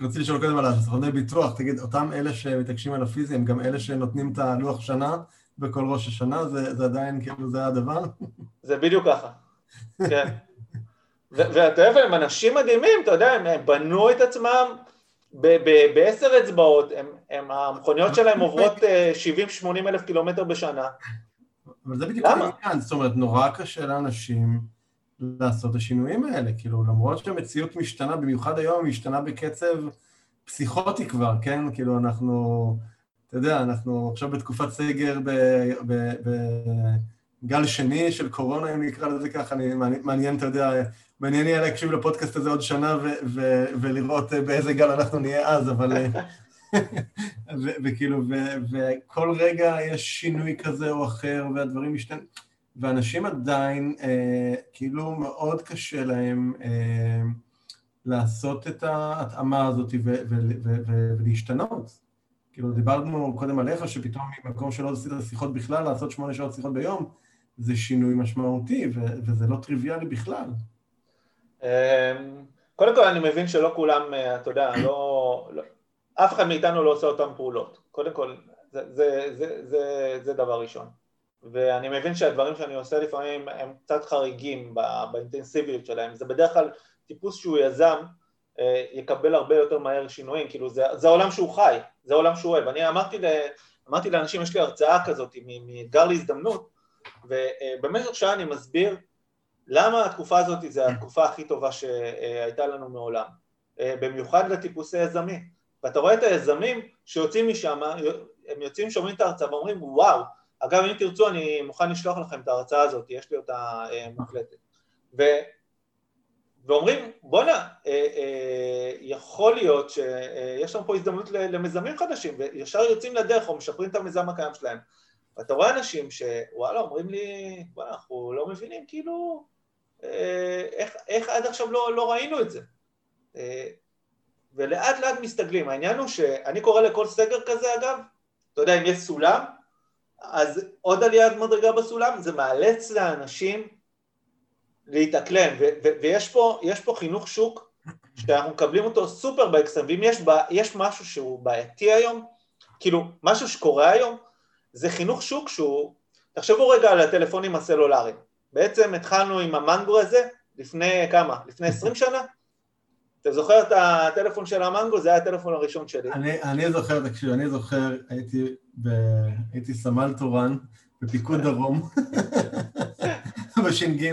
רציתי לשאול קודם על הסוכני ביטוח, תגיד, אותם אלה שמתעקשים על הפיזי הם גם אלה שנותנים את הלוח שנה בכל ראש השנה? זה, זה עדיין כאילו זה הדבר? זה בדיוק ככה, כן. ואתה יודע, הם אנשים מדהימים, אתה יודע, הם, הם בנו את עצמם בעשר אצבעות, הם, הם, המכוניות שלהם עוברות 70-80 אה, אלף קילומטר בשנה. אבל זה בדיוק העניין, זאת אומרת, נורא קשה לאנשים לעשות את השינויים האלה, כאילו, למרות שהמציאות משתנה, במיוחד היום היא משתנה בקצב פסיכוטי כבר, כן? כאילו, אנחנו, אתה יודע, אנחנו עכשיו בתקופת סגר בגל שני של קורונה, אם נקרא לזה ככה, אני, מעניין, אתה יודע, מעניין יהיה להקשיב לפודקאסט הזה עוד שנה ולראות באיזה גל אנחנו נהיה אז, אבל... [LAUGHS] וכאילו, וכל רגע יש שינוי כזה או אחר, והדברים משתנים, ואנשים עדיין, אה, כאילו מאוד קשה להם אה, לעשות את ההתאמה הזאת ולהשתנות. כאילו, דיברנו קודם עליך, שפתאום ממקום שלא עשית שיחות בכלל, לעשות שמונה שעות שיחות ביום, זה שינוי משמעותי, וזה לא טריוויאלי בכלל. אמ, קודם כל, אני מבין שלא כולם, אה, אתה יודע, לא... לא אף אחד מאיתנו לא עושה אותן פעולות. קודם כל, זה, זה, זה, זה, זה דבר ראשון. ואני מבין שהדברים שאני עושה לפעמים הם קצת חריגים באינטנסיביות שלהם. זה בדרך כלל טיפוס שהוא יזם, אה, יקבל הרבה יותר מהר שינויים, כאילו זה, זה העולם שהוא חי, זה העולם שהוא אוהב. אני אמרתי, אמרתי לאנשים, יש לי הרצאה כזאת מאתגר להזדמנות, ובמשך שעה אני מסביר למה התקופה הזאת זה התקופה הכי טובה שהייתה לנו מעולם, אה, במיוחד לטיפוסי יזמים. ואתה רואה את היזמים שיוצאים משם, הם יוצאים, שומעים את ההרצאה ואומרים וואו, אגב אם תרצו אני מוכן לשלוח לכם את ההרצאה הזאת, יש לי אותה אה, מוקלטת. ואומרים בואנה, אה, אה, יכול להיות שיש לנו פה הזדמנות למיזמים חדשים וישר יוצאים לדרך או משפרים את המיזם הקיים שלהם. ואתה רואה אנשים שוואלה אומרים לי, וואלה אנחנו לא מבינים כאילו איך, איך עד עכשיו לא, לא ראינו את זה. ולאט לאט מסתגלים. העניין הוא שאני קורא לכל סגר כזה אגב, אתה יודע, אם יש סולם, אז עוד עליית מדרגה בסולם, זה מאלץ לאנשים להתאקלם, ויש פה, פה חינוך שוק שאנחנו מקבלים אותו סופר באקסטרם, ואם יש, יש משהו שהוא בעייתי היום, כאילו, משהו שקורה היום, זה חינוך שוק שהוא, תחשבו רגע על הטלפונים הסלולריים, בעצם התחלנו עם המנגו הזה לפני כמה? לפני עשרים שנה? אתה זוכר את הטלפון של המנגו? זה היה הטלפון הראשון שלי. אני, אני זוכר, תקשיב, אני זוכר, הייתי, ב, הייתי סמל תורן בפיקוד דרום, [LAUGHS] בש"ג,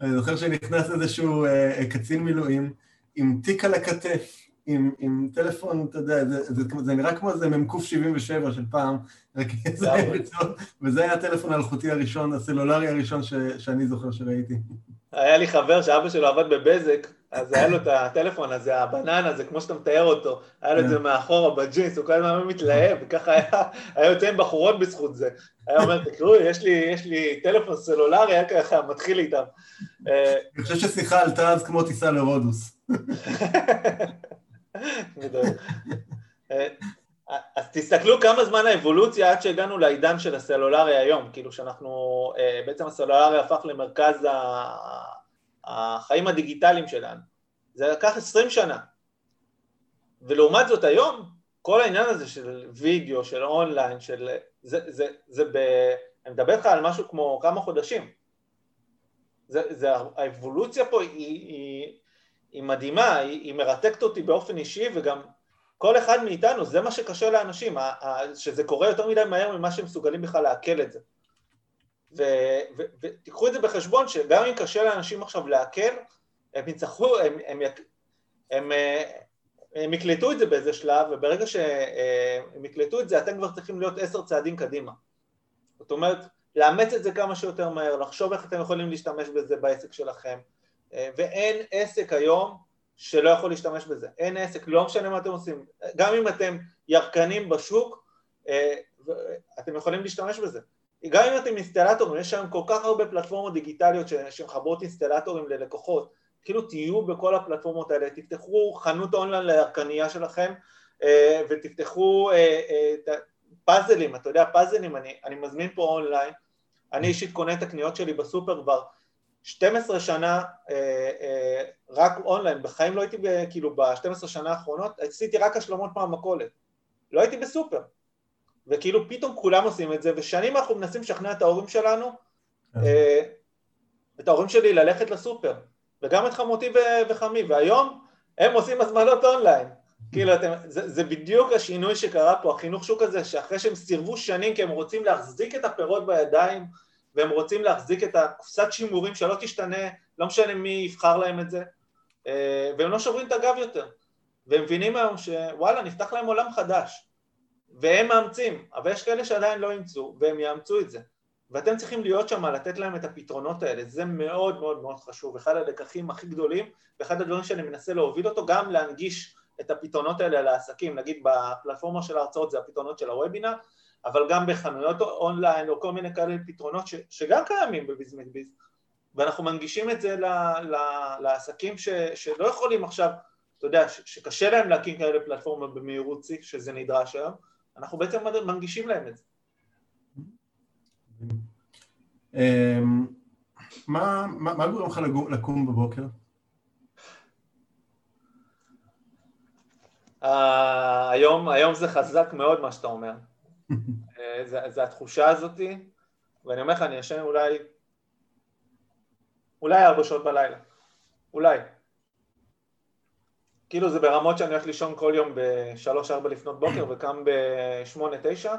אני זוכר שנכנס איזשהו אה, קצין מילואים עם תיק על הכתף, עם, עם טלפון, אתה יודע, זה, זה, זה נראה כמו איזה מ"ק 77 של פעם, רק זה היה וזה היה הטלפון האלחוטי הראשון, הסלולרי הראשון ש, שאני זוכר שראיתי. היה לי חבר שאבא שלו עבד בבזק, אז היה לו את הטלפון הזה, הבנן הזה, כמו שאתה מתאר אותו, היה לו את זה כן. מאחורה בג'ינס, הוא כל הזמן מתלהב, וככה היה, היה יוצא עם בחורות בזכות זה. היה אומר, תקראו, יש לי, יש לי טלפון סלולרי, היה ככה מתחיל איתם. אני חושב ששיחה עלתה אז כמו טיסה לרודוס. [LAUGHS] אז תסתכלו כמה זמן האבולוציה עד שהגענו לעידן של הסלולרי היום, כאילו שאנחנו, אה, בעצם הסלולרי הפך למרכז החיים הדיגיטליים שלנו. זה לקח עשרים שנה. ולעומת זאת היום, כל העניין הזה של וידאו, של אונליין, של... זה, זה, זה ב... אני מדבר איתך על משהו כמו כמה חודשים. זה, זה, האבולוציה פה היא, היא, היא מדהימה, היא, היא מרתקת אותי באופן אישי וגם כל אחד מאיתנו, זה מה שקשה לאנשים, שזה קורה יותר מדי מהר ממה שהם מסוגלים בכלל לעכל את זה. ותיקחו את זה בחשבון שגם אם קשה לאנשים עכשיו לעכל, הם יצטרכו, הם, הם, הם, הם, הם יקלטו את זה באיזה שלב, וברגע שהם יקלטו את זה, אתם כבר צריכים להיות עשר צעדים קדימה. זאת אומרת, לאמץ את זה כמה שיותר מהר, לחשוב איך אתם יכולים להשתמש בזה בעסק שלכם, ואין עסק היום שלא יכול להשתמש בזה. אין עסק, לא משנה מה אתם עושים. גם אם אתם ירקנים בשוק, אה, אתם יכולים להשתמש בזה. גם אם אתם אינסטלטורים, יש היום כל כך הרבה פלטפורמות דיגיטליות שמחברות אינסטלטורים ללקוחות, כאילו תהיו בכל הפלטפורמות האלה, תפתחו חנות אונליין לירקנייה שלכם אה, ותפתחו, אה, פאזלים, אתה יודע, פאזלים, אני, אני מזמין פה אונליין, אני אישית קונה את הקניות שלי בסופר כבר 12 שנה אה, אה, רק אונליין, בחיים לא הייתי, כאילו ב-12 שנה האחרונות, עשיתי רק השלמות מהמכולת, לא הייתי בסופר, וכאילו פתאום כולם עושים את זה, ושנים אנחנו מנסים לשכנע את ההורים שלנו, כן. אה, את ההורים שלי ללכת לסופר, וגם את חמותי וחמי, והיום הם עושים הזמנות אונליין. כאילו, אתם, זה, זה בדיוק השינוי שקרה פה, החינוך שוק הזה, שאחרי שהם סירבו שנים כי הם רוצים להחזיק את הפירות בידיים, והם רוצים להחזיק את הקופסת שימורים שלא תשתנה, לא משנה מי יבחר להם את זה, אה, והם לא שוברים את הגב יותר. והם מבינים היום שוואלה, נפתח להם עולם חדש. והם מאמצים, אבל יש כאלה שעדיין לא אימצו, והם יאמצו את זה. ואתם צריכים להיות שם, לתת להם את הפתרונות האלה, זה מאוד מאוד מאוד חשוב, אחד הלקחים הכי גדולים, ואחד הדברים שאני מנסה להוביל אותו, גם להנגיש את הפתרונות האלה לעסקים, נגיד בפלטפורמה של ההרצאות זה הפתרונות של הוובינר, אבל גם בחנויות אונליין או כל מיני כאלה פתרונות ש, שגם קיימים בביזמנט ביז, ואנחנו מנגישים את זה ל, ל, לעסקים ש, שלא יכולים עכשיו, אתה יודע, ש, שקשה להם להקים כאלה פלטפורמות במהירות שיא, שזה נדרש היום, אנחנו בעצם מנגישים להם את זה. אמ, מה גורם לך לקום בבוקר? אה, היום, היום זה חזק מאוד מה שאתה אומר. [LAUGHS] אה, זה, זה התחושה הזאתי, ואני אומר לך, אני ישן אולי, אולי ארבע שעות בלילה, אולי. כאילו זה ברמות שאני הולך לישון כל יום בשלוש-ארבע לפנות בוקר וקם בשמונה-תשע,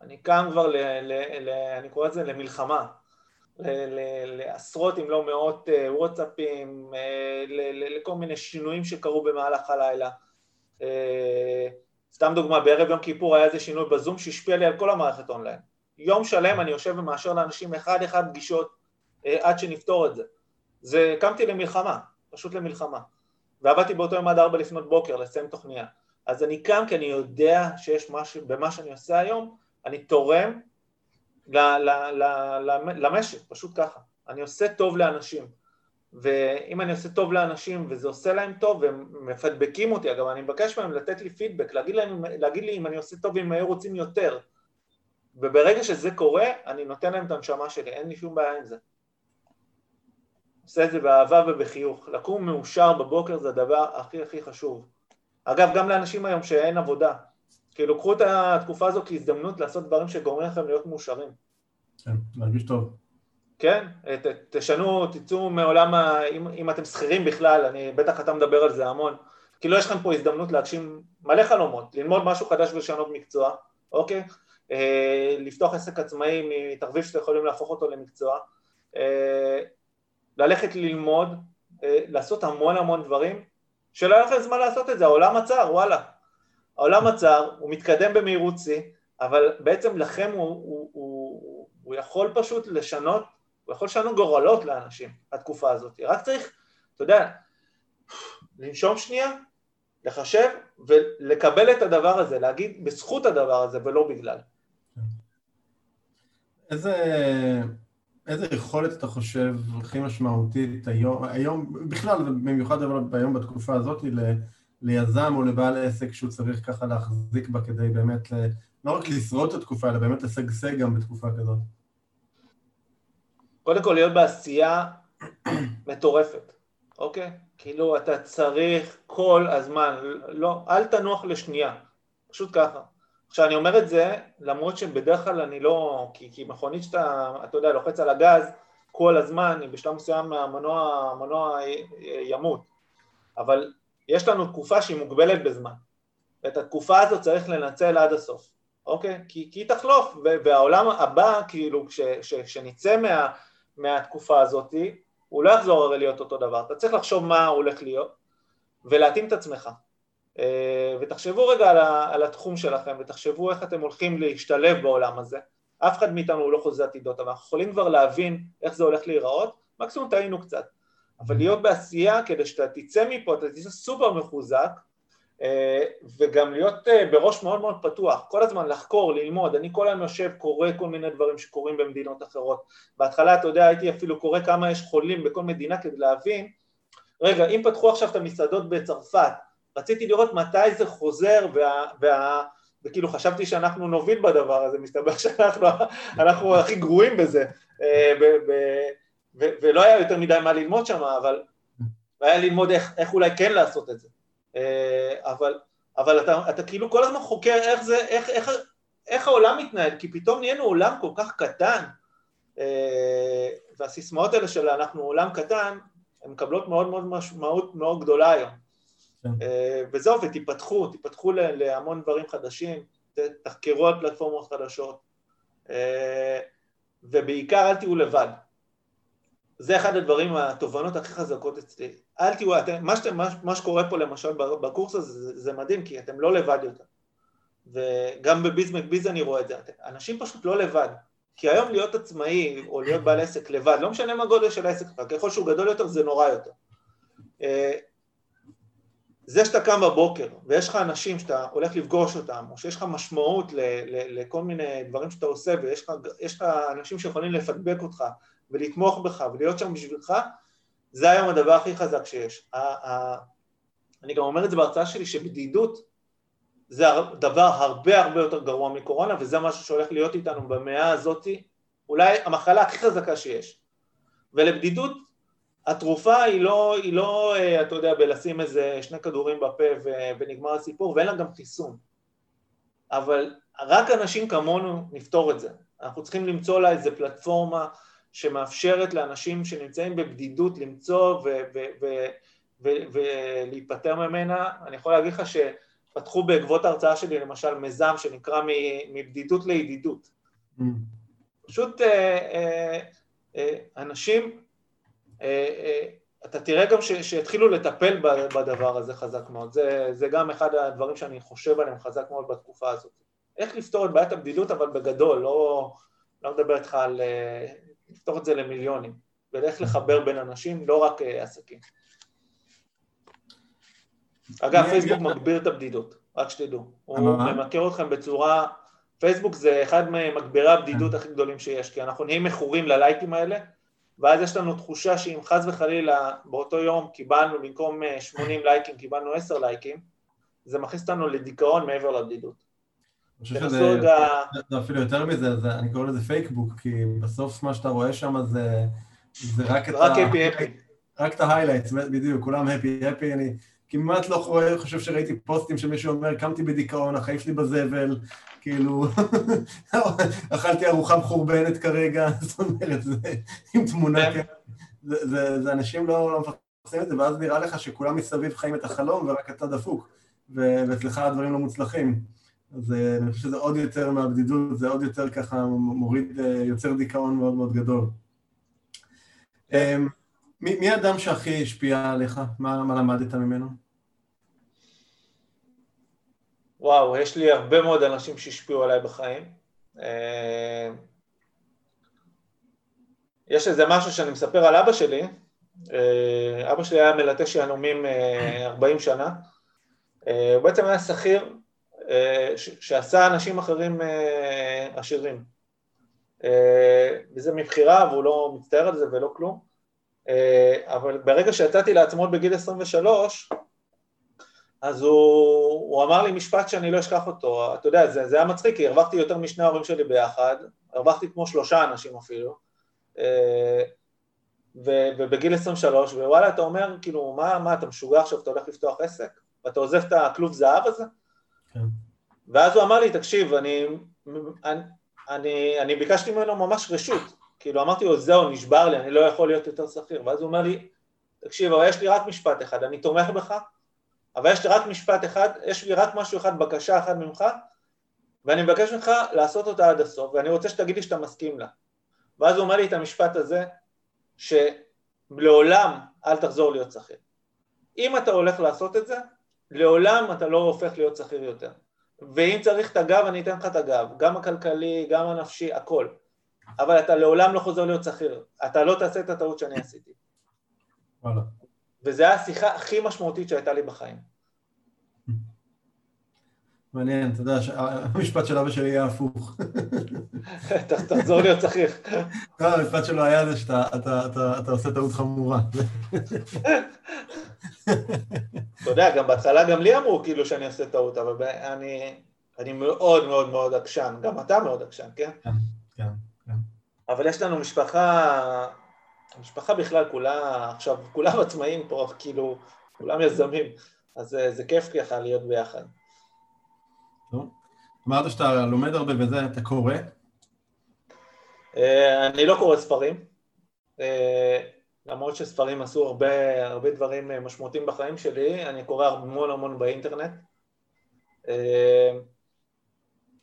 אני קם כבר, ל, ל, ל, אני קורא לזה למלחמה, ל, ל, לעשרות אם לא מאות אה, וואטסאפים, לכל מיני שינויים שקרו במהלך הלילה. אה, סתם דוגמה, בערב יום כיפור היה איזה שינוי בזום שהשפיע לי על כל המערכת אונליין. יום שלם אני יושב ומאשר לאנשים אחד אחד פגישות אה, עד שנפתור את זה. זה, קמתי למלחמה, פשוט למלחמה. ועבדתי באותו יום עד ארבע לפנות בוקר לסיים תוכניה. אז אני קם כי אני יודע שיש משהו, במה שאני עושה היום, אני תורם ל, ל, ל, ל, למשק, פשוט ככה. אני עושה טוב לאנשים. ואם אני עושה טוב לאנשים וזה עושה להם טוב והם מפדבקים אותי, אגב אני מבקש מהם לתת לי פידבק, להגיד, להם, להגיד לי אם אני עושה טוב ואם היו רוצים יותר וברגע שזה קורה אני נותן להם את הנשמה שלי, אין לי שום בעיה עם זה עושה את זה באהבה ובחיוך, לקום מאושר בבוקר זה הדבר הכי הכי חשוב. אגב גם לאנשים היום שאין עבודה, כאילו קחו את התקופה הזו כהזדמנות לעשות דברים שגורמים לכם להיות מאושרים. כן, להרגיש טוב. כן, ת, תשנו, תצאו מעולם, ה... אם, אם אתם שכירים בכלל, אני, בטח אתה מדבר על זה המון, כאילו יש לכם פה הזדמנות להגשים מלא חלומות, ללמוד משהו חדש ולשנות מקצוע, אוקיי? אה, לפתוח עסק עצמאי מתחביב שאתם יכולים להפוך אותו למקצוע, אה, ללכת ללמוד, אה, לעשות המון המון דברים, שלא היה לכם זמן לעשות את זה, העולם עצר, וואלה. העולם עצר, הוא מתקדם במהירות שיא, אבל בעצם לכם הוא, הוא, הוא, הוא יכול פשוט לשנות הוא יכול לשנות גורלות לאנשים, התקופה הזאת. רק צריך, אתה יודע, לנשום שנייה, לחשב ולקבל את הדבר הזה, להגיד בזכות הדבר הזה ולא בגלל. איזה, איזה יכולת אתה חושב הכי משמעותית היום, היום בכלל, במיוחד אבל היום בתקופה הזאת, ל, ליזם או לבעל עסק שהוא צריך ככה להחזיק בה כדי באמת, לא רק לשרוד את התקופה, אלא באמת לשגשג גם בתקופה כזאת. קודם כל להיות בעשייה מטורפת, אוקיי? כאילו אתה צריך כל הזמן, לא, אל תנוח לשנייה, פשוט ככה. עכשיו אני אומר את זה למרות שבדרך כלל אני לא, כי, כי מכונית שאתה, אתה יודע, לוחץ על הגז כל הזמן, בשלב מסוים המנוע, המנוע ימות, אבל יש לנו תקופה שהיא מוגבלת בזמן, ואת התקופה הזאת צריך לנצל עד הסוף, אוקיי? כי, כי היא תחלוף, והעולם הבא, כאילו, כשנצא מה... מהתקופה הזאת, הוא לא יחזור הרי להיות אותו דבר, אתה צריך לחשוב מה הולך להיות ולהתאים את עצמך ותחשבו רגע על התחום שלכם ותחשבו איך אתם הולכים להשתלב בעולם הזה. אף אחד מאיתנו הוא לא חוזה עתידות אבל אנחנו יכולים כבר להבין איך זה הולך להיראות מקסימום טעינו קצת. אבל להיות בעשייה כדי שאתה תצא מפה, אתה תצא סופר מחוזק אה, וגם להיות אה, בראש מאוד מאוד פתוח, כל הזמן לחקור, ללמוד, אני כל היום יושב, קורא כל מיני דברים שקורים במדינות אחרות. בהתחלה, אתה יודע, הייתי אפילו קורא כמה יש חולים בכל מדינה כדי להבין, רגע, אם פתחו עכשיו את המסעדות בצרפת, רציתי לראות מתי זה חוזר וה, וה, וכאילו חשבתי שאנחנו נוביל בדבר הזה, מסתבר שאנחנו הכי גרועים בזה, אה, ב, ב, ו, ולא היה יותר מדי מה ללמוד שם, אבל היה ללמוד איך, איך אולי כן לעשות את זה. אה, אבל, אבל אתה, אתה כאילו כל הזמן חוקר איך זה, איך, איך, איך העולם מתנהל, כי פתאום נהיינו עולם כל כך קטן, אה, והסיסמאות האלה של אנחנו עולם קטן, הן מקבלות מאוד מאוד משמעות מאוד גדולה היום. כן. אה, וזהו, ותיפתחו, תיפתחו להמון דברים חדשים, תחקרו על פלטפורמות חדשות, אה, ובעיקר אל תהיו לבד. זה אחד הדברים, התובנות הכי חזקות אצלי. אל תהיו, אתם, מה, שאתם, מה, מה שקורה פה למשל בקורס הזה, זה, זה מדהים, כי אתם לא לבד יותר. וגם בביז מקביז אני רואה את זה, אנשים פשוט לא לבד. כי היום להיות עצמאי או להיות בעל עסק לבד, לא משנה מה גודל של העסק ככל שהוא גדול יותר זה נורא יותר. זה שאתה קם בבוקר ויש לך אנשים שאתה הולך לפגוש אותם, או שיש לך משמעות לכל מיני דברים שאתה עושה ויש לך, לך אנשים שיכולים לפדבק אותך ולתמוך בך ולהיות שם בשבילך, זה היום הדבר הכי חזק שיש. אני גם אומר את זה בהרצאה שלי, שבדידות זה דבר הרבה הרבה יותר גרוע מקורונה, וזה משהו שהולך להיות איתנו במאה הזאתי, אולי המחלה הכי חזקה שיש. ולבדידות התרופה היא לא, היא לא, אה, אתה יודע, בלשים איזה שני כדורים בפה ונגמר הסיפור, ואין לה גם חיסון. אבל רק אנשים כמונו נפתור את זה. אנחנו צריכים למצוא לה איזה פלטפורמה שמאפשרת לאנשים שנמצאים בבדידות למצוא ולהיפטר ממנה. אני יכול להגיד לך שפתחו בעקבות ההרצאה שלי למשל מיזם שנקרא מבדידות לידידות. Mm. פשוט אה, אה, אה, אנשים אתה תראה גם שיתחילו לטפל בדבר הזה חזק מאוד, זה, זה גם אחד הדברים שאני חושב עליהם חזק מאוד בתקופה הזאת. איך לפתור את בעיית הבדידות אבל בגדול, לא, לא מדבר איתך על אה, לפתור את זה למיליונים, ואיך לחבר בין אנשים, לא רק עסקים. אגב, פייסבוק מגביר את הבדידות, רק שתדעו. הוא ממכר אתכם בצורה... פייסבוק זה אחד ממגבירי הבדידות הכי גדולים שיש, כי אנחנו נהיים מכורים ללייקים האלה, ואז יש לנו תחושה שאם חס וחלילה באותו יום קיבלנו במקום 80 אה, לייקים קיבלנו 10 לייקים, זה מכניס אותנו לדיכאון מעבר לבדידות. אני חושב שזה רגע... אפילו יותר מזה, זה, אני קורא לזה Fakebook, כי בסוף מה שאתה רואה שם זה, זה רק את רק ה... happy happy. רק את ה highlights, בדיוק, כולם happy happy, אני כמעט לא חושב שראיתי פוסטים שמישהו אומר, קמתי בדיכאון, החיים שלי בזבל, כאילו, [LAUGHS] אכלתי ארוחה מחורבנת כרגע, [LAUGHS] זאת אומרת, זה עם תמונה כן. זה, זה, אנשים לא, לא מפרסמים את זה, ואז נראה לך שכולם מסביב חיים את החלום ורק אתה דפוק, ואצלך הדברים לא מוצלחים. אז אה, אני חושב שזה עוד יותר מהבדידות, זה עוד יותר ככה מוריד, אה, יוצר דיכאון מאוד מאוד גדול. אמ, מי, מי האדם שהכי השפיע עליך? מה, מה למדת ממנו? וואו, יש לי הרבה מאוד אנשים שהשפיעו עליי בחיים. אה, יש איזה משהו שאני מספר על אבא שלי, אה, אבא שלי היה מלטש יהלומים 40 אה, שנה, הוא בעצם היה שכיר שעשה אנשים אחרים עשירים. וזה מבחירה והוא לא מצטער על זה ולא כלום, אבל ברגע שיצאתי לעצמות בגיל 23, אז הוא, הוא אמר לי משפט שאני לא אשכח אותו, אתה יודע, זה, זה היה מצחיק, כי הרווחתי יותר משני ההורים שלי ביחד, הרווחתי כמו שלושה אנשים אפילו, אה, ו, ובגיל 23, ווואלה, אתה אומר, כאילו, מה, מה, אתה משוגע עכשיו, אתה הולך לפתוח עסק? ואתה עוזב את הכלוב זהב הזה? כן. ואז הוא אמר לי, תקשיב, אני, אני, אני, אני ביקשתי ממנו ממש רשות, כאילו, אמרתי לו, זהו, נשבר לי, אני לא יכול להיות יותר שכיר, ואז הוא אומר לי, תקשיב, אבל יש לי רק משפט אחד, אני תומך בך, אבל יש לי רק משפט אחד, יש לי רק משהו אחד, בקשה אחת ממך, ואני מבקש ממך לעשות אותה עד הסוף, ואני רוצה שתגיד לי שאתה מסכים לה. ואז הוא אומר לי את המשפט הזה, שלעולם אל תחזור להיות שכיר. אם אתה הולך לעשות את זה, לעולם אתה לא הופך להיות שכיר יותר. ואם צריך את הגב, אני אתן לך את הגב, גם הכלכלי, גם הנפשי, הכל. אבל אתה לעולם לא חוזר להיות שכיר. אתה לא תעשה את הטעות שאני עשיתי. וואלה. וזו הייתה השיחה הכי משמעותית שהייתה לי בחיים. מעניין, אתה יודע, המשפט של אבא שלי יהיה הפוך. תחזור להיות שכיר. לא, המשפט שלו היה זה שאתה עושה טעות חמורה. אתה יודע, גם בהתחלה גם לי אמרו כאילו שאני עושה טעות, אבל אני אני מאוד מאוד מאוד עקשן, גם אתה מאוד עקשן, כן? כן, כן, כן. אבל יש לנו משפחה, המשפחה בכלל כולה, עכשיו, כולם עצמאים פה, כאילו, כולם יזמים, אז זה, זה כיף ככה להיות ביחד. טוב. אמרת שאתה לומד הרבה וזה, אתה קורא? אה, אני לא קורא ספרים, אה, למרות שספרים עשו הרבה, הרבה דברים משמעותיים בחיים שלי, אני קורא המון המון באינטרנט. אה,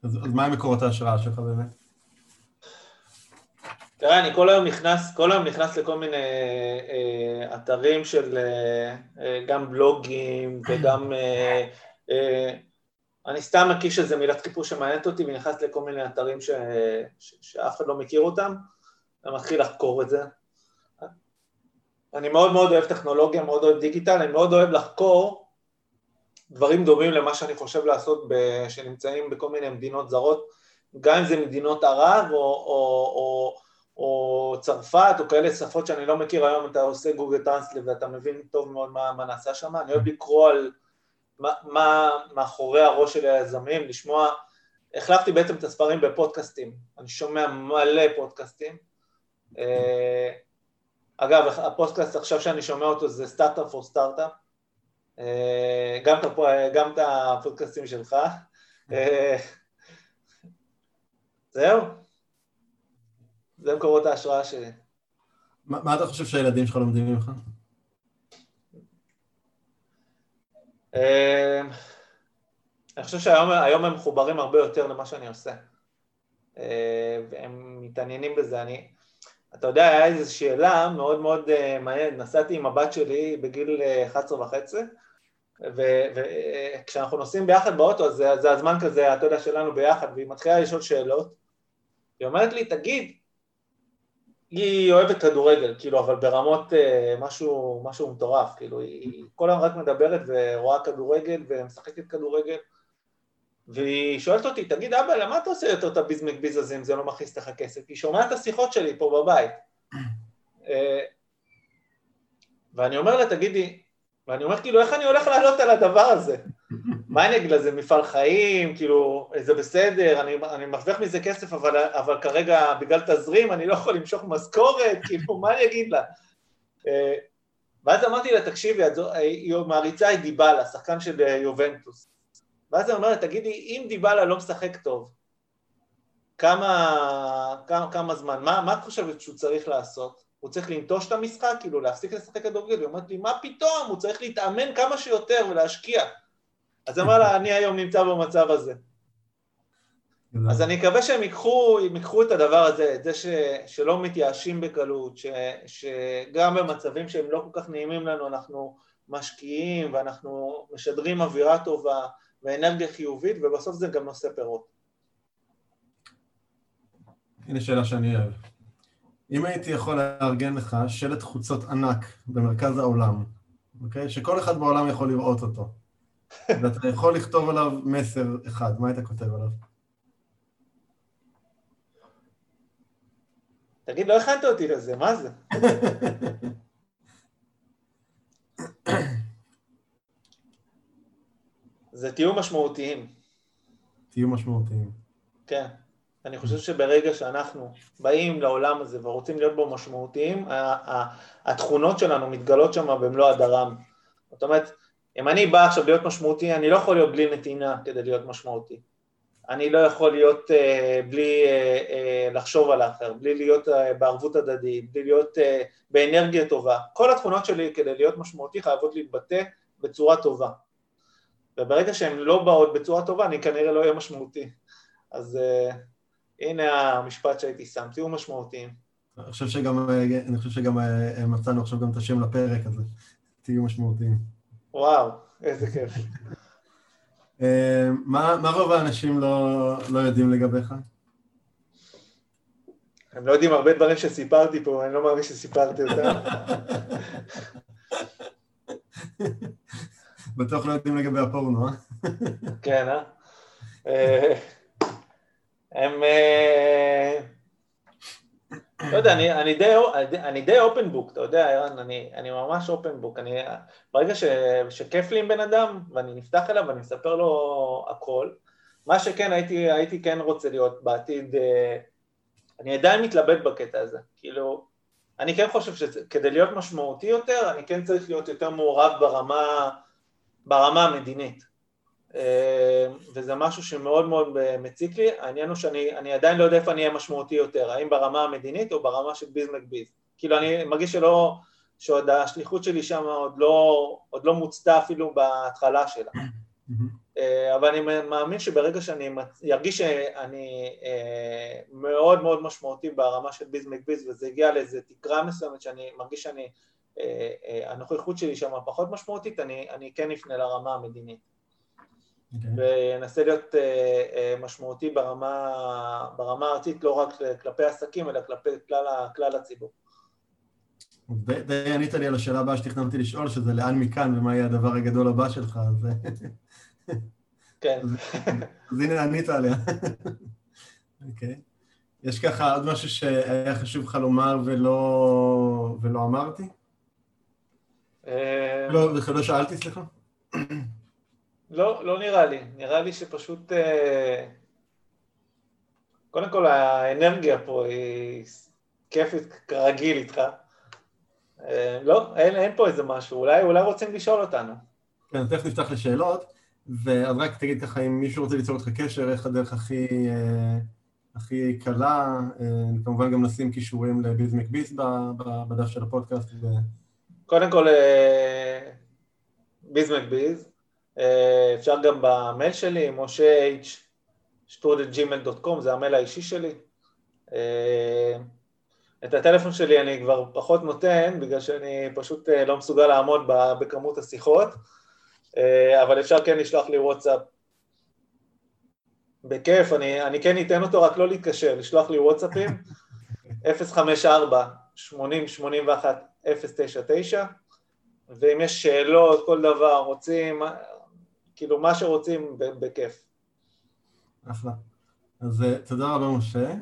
אז, אז מה מקורות ההשראה שלך באמת? תראה, אני כל היום נכנס, כל היום נכנס לכל מיני אה, אתרים של אה, אה, גם בלוגים וגם... אה, אה, אני סתם מקיש איזה מילת חיפוש שמעניינת אותי ונכנס לכל מיני אתרים ש, ש, שאף אחד לא מכיר אותם ומתחיל לחקור את זה. אני מאוד מאוד אוהב טכנולוגיה, מאוד אוהב דיגיטל, אני מאוד אוהב לחקור דברים דומים למה שאני חושב לעשות ב, שנמצאים בכל מיני מדינות זרות, גם אם זה מדינות ערב או, או, או, או צרפת או כאלה שפות שאני לא מכיר, היום אתה עושה גוגל טרנסלי ואתה מבין טוב מאוד מה, מה נעשה שם, אני אוהב לקרוא על מה, מה מאחורי הראש של היזמים, לשמוע, החלפתי בעצם את הספרים בפודקאסטים, אני שומע מלא פודקאסטים. אה, אגב, הפודקאסט עכשיו שאני שומע אותו זה סטארט-אפ או סטארט-אפ, גם את הפודקאסטים שלך. אה, זהו, זה מקורות ההשראה שלי. מה, מה אתה חושב שהילדים שלך לומדים ממך? אה, אני חושב שהיום הם מחוברים הרבה יותר למה שאני עושה. אה, והם מתעניינים בזה. אני, אתה יודע, היה איזו שאלה מאוד מאוד uh, מעניינת, נסעתי עם הבת שלי בגיל 11 וחצי, וכשאנחנו נוסעים ביחד באוטו, זה, זה הזמן כזה, אתה יודע, שלנו ביחד, והיא מתחילה לשאול שאלות, היא אומרת לי, תגיד, היא אוהבת כדורגל, כאילו, אבל ברמות uh, משהו, משהו מטורף, כאילו, היא כל היום רק מדברת ורואה כדורגל ומשחקת כדורגל, והיא שואלת אותי, תגיד אבא, למה אתה עושה יותר את הביזמק הזה אם זה לא מכניס לך כסף? היא שומעת את השיחות שלי פה בבית. אה, ואני אומר לה, תגידי, ואני אומר כאילו, איך אני הולך לעלות על הדבר הזה? מה אני אגיד לה, זה מפעל חיים, כאילו, זה בסדר, אני, אני מרוויח מזה כסף, אבל, אבל כרגע בגלל תזרים אני לא יכול למשוך משכורת, [LAUGHS] כאילו, מה אני אגיד לה? אה, ואז אמרתי לה, תקשיבי, היא מעריצה את דיבלה, שחקן של יובנטוס. ואז היא אומרת, תגידי, אם דיבלה לא משחק טוב, כמה, כמה, כמה זמן, מה, מה את חושבת שהוא צריך לעשות? הוא צריך לנטוש את המשחק, כאילו להפסיק לשחק כדורגל? היא אומרת לי, מה פתאום, הוא צריך להתאמן כמה שיותר ולהשקיע. אז אמרה לה, אני היום נמצא במצב הזה. אז אני מקווה שהם ייקחו, ייקחו את הדבר הזה, את זה ש, שלא מתייאשים בקלות, ש, שגם במצבים שהם לא כל כך נעימים לנו, אנחנו משקיעים ואנחנו משדרים אווירה טובה, ואנרגיה חיובית, ובסוף זה גם נושא פירות. הנה שאלה שאני אוהב. אם הייתי יכול לארגן לך שלט חוצות ענק במרכז העולם, אוקיי? שכל אחד בעולם יכול לראות אותו, ואתה יכול לכתוב עליו מסר אחד, מה היית כותב עליו? תגיד, לא הכנת אותי לזה, מה זה? זה תהיו משמעותיים. תהיו משמעותיים. כן. אני חושב שברגע שאנחנו באים לעולם הזה ורוצים להיות בו משמעותיים, התכונות שלנו מתגלות שם במלוא הדרם. זאת אומרת, אם אני בא עכשיו להיות משמעותי, אני לא יכול להיות בלי נתינה כדי להיות משמעותי. אני לא יכול להיות uh, בלי uh, uh, לחשוב על האחר, בלי להיות uh, בערבות הדדית, בלי להיות uh, באנרגיה טובה. כל התכונות שלי כדי להיות משמעותי חייבות להתבטא בצורה טובה. וברגע שהן לא באות בצורה טובה, אני כנראה לא אהיה משמעותי. אז uh, הנה המשפט שהייתי שם, תהיו משמעותיים. אני חושב שגם, אני חושב שגם מצאנו עכשיו גם את השם לפרק הזה, תהיו משמעותיים. וואו, איזה כיף. uh, מה, רוב האנשים לא, לא יודעים לגביך? הם לא יודעים הרבה דברים שסיפרתי פה, אני לא מאמין שסיפרתי אותם. בטוח לא יודעים לגבי הפורנו, אה? כן, אה? אה הם... לא יודע, אני, אני, די, אני די אופן בוק, אתה יודע, ערן, אני, אני ממש אופן בוק. אני, ברגע ש, שכיף לי עם בן אדם, ואני נפתח אליו ואני מספר לו הכל, מה שכן, הייתי, הייתי כן רוצה להיות בעתיד, אה, אני עדיין מתלבט בקטע הזה, כאילו, אני כן חושב שכדי להיות משמעותי יותר, אני כן צריך להיות יותר מעורב ברמה, ברמה המדינית. אה, וזה משהו שמאוד מאוד מציק לי, העניין הוא שאני עדיין לא יודע איפה אני אהיה משמעותי יותר, האם ברמה המדינית או ברמה של ביז מקביז. כאילו אני מרגיש שלא, שעוד השליחות שלי שם עוד לא, עוד לא מוצתה אפילו בהתחלה שלה. אה, אבל אני מאמין שברגע שאני ארגיש שאני אה, מאוד מאוד משמעותי ברמה של ביז מקביז וזה הגיע לאיזו תקרה מסוימת שאני מרגיש שאני, הנוכחות שלי שם פחות משמעותית, אני, אני כן אפנה לרמה המדינית. Okay. אוקיי. וינסה להיות uh, uh, משמעותי ברמה, ברמה הארצית, לא רק כלפי עסקים, אלא כלפי כלל, כלל הציבור. די, ענית לי על השאלה הבאה שתכננתי לשאול, שזה לאן מכאן ומה יהיה הדבר הגדול הבא שלך, אז... [LAUGHS] כן. אז, הנה ענית עליה. [LAUGHS] אוקיי. okay. יש ככה עוד משהו שהיה חשוב לך לומר ולא, ולא אמרתי? אה, לא, לא שאלתי, סליחה. לא, לא נראה לי. נראה לי שפשוט... אה, קודם כל האנרגיה פה היא כיפית כרגיל איתך. אה, לא, אין, אין פה איזה משהו, אולי, אולי רוצים לשאול אותנו. כן, תכף נפתח לשאלות, ואז רק תגיד ככה, אם מישהו רוצה ליצור איתך קשר, איך הדרך הכי, אה, הכי קלה, כמובן גם נשים קישורים לביז מקביס בדף של הפודקאסט. ו... קודם כל, ביז מקביז, אה, אפשר גם במייל שלי, משה שטרודלג'ימל.קום, זה המייל האישי שלי. אה, את הטלפון שלי אני כבר פחות נותן, בגלל שאני פשוט אה, לא מסוגל לעמוד בכמות השיחות, אבל אפשר כן לשלוח לי וואטסאפ. בכיף, אני, אני כן אתן אותו, רק לא להתקשר, לשלוח לי וואטסאפים, 054 80 81 099 ואם יש שאלות, כל דבר, רוצים, כאילו מה שרוצים, בכיף. אחלה. אז אה, תודה רבה, משה.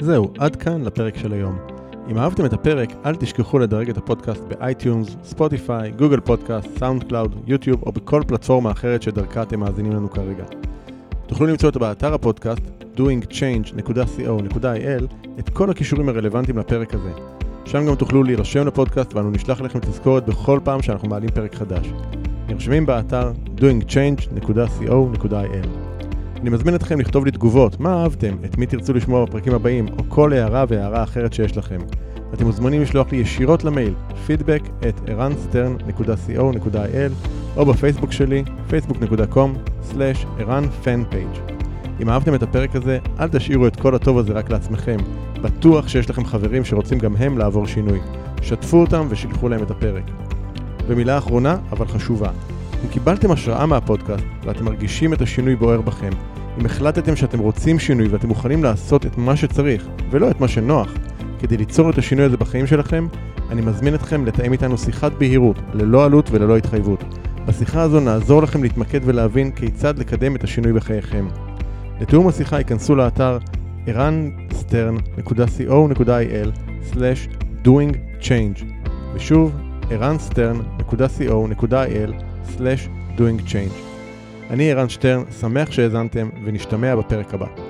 זהו, עד כאן לפרק של היום. אם אהבתם את הפרק, אל תשכחו לדרג את הפודקאסט ב iTunes, Spotify, Google Podcast, SoundCloud, YouTube או בכל פלטפורמה אחרת שדרכה אתם מאזינים לנו כרגע. תוכלו למצוא אותו באתר הפודקאסט doingchange.co.il את כל הקישורים הרלוונטיים לפרק הזה. שם גם תוכלו להירשם לפודקאסט ואנו נשלח לכם תזכורת בכל פעם שאנחנו מעלים פרק חדש. נרשמים באתר doingchange.co.il אני מזמין אתכם לכתוב לי תגובות, מה אהבתם, את מי תרצו לשמוע בפרקים הבאים, או כל הערה והארה אחרת שיש לכם. אתם מוזמנים לשלוח לי ישירות למייל feedback at ערנסטרן.co.il או בפייסבוק שלי facebook.com/ערנfanpage אם אהבתם את הפרק הזה, אל תשאירו את כל הטוב הזה רק לעצמכם. בטוח שיש לכם חברים שרוצים גם הם לעבור שינוי. שתפו אותם ושילחו להם את הפרק. ומילה אחרונה, אבל חשובה. אם קיבלתם השראה מהפודקאסט ואתם מרגישים את השינוי בוער בכם, אם החלטתם שאתם רוצים שינוי ואתם מוכנים לעשות את מה שצריך, ולא את מה שנוח, כדי ליצור את השינוי הזה בחיים שלכם, אני מזמין אתכם לתאם איתנו שיחת בהירות, ללא עלות וללא התחייבות. בשיחה הזו נעזור לכם להתמקד ולהבין כיצד לקדם את השינוי בחייכם. לתיאום השיחה ייכנסו לאתר ערנסטרן.co.il/doingchange ושוב ערנסטרן.co.il/doingchange אני ערן שטרן, שמח שהאזנתם ונשתמע בפרק הבא.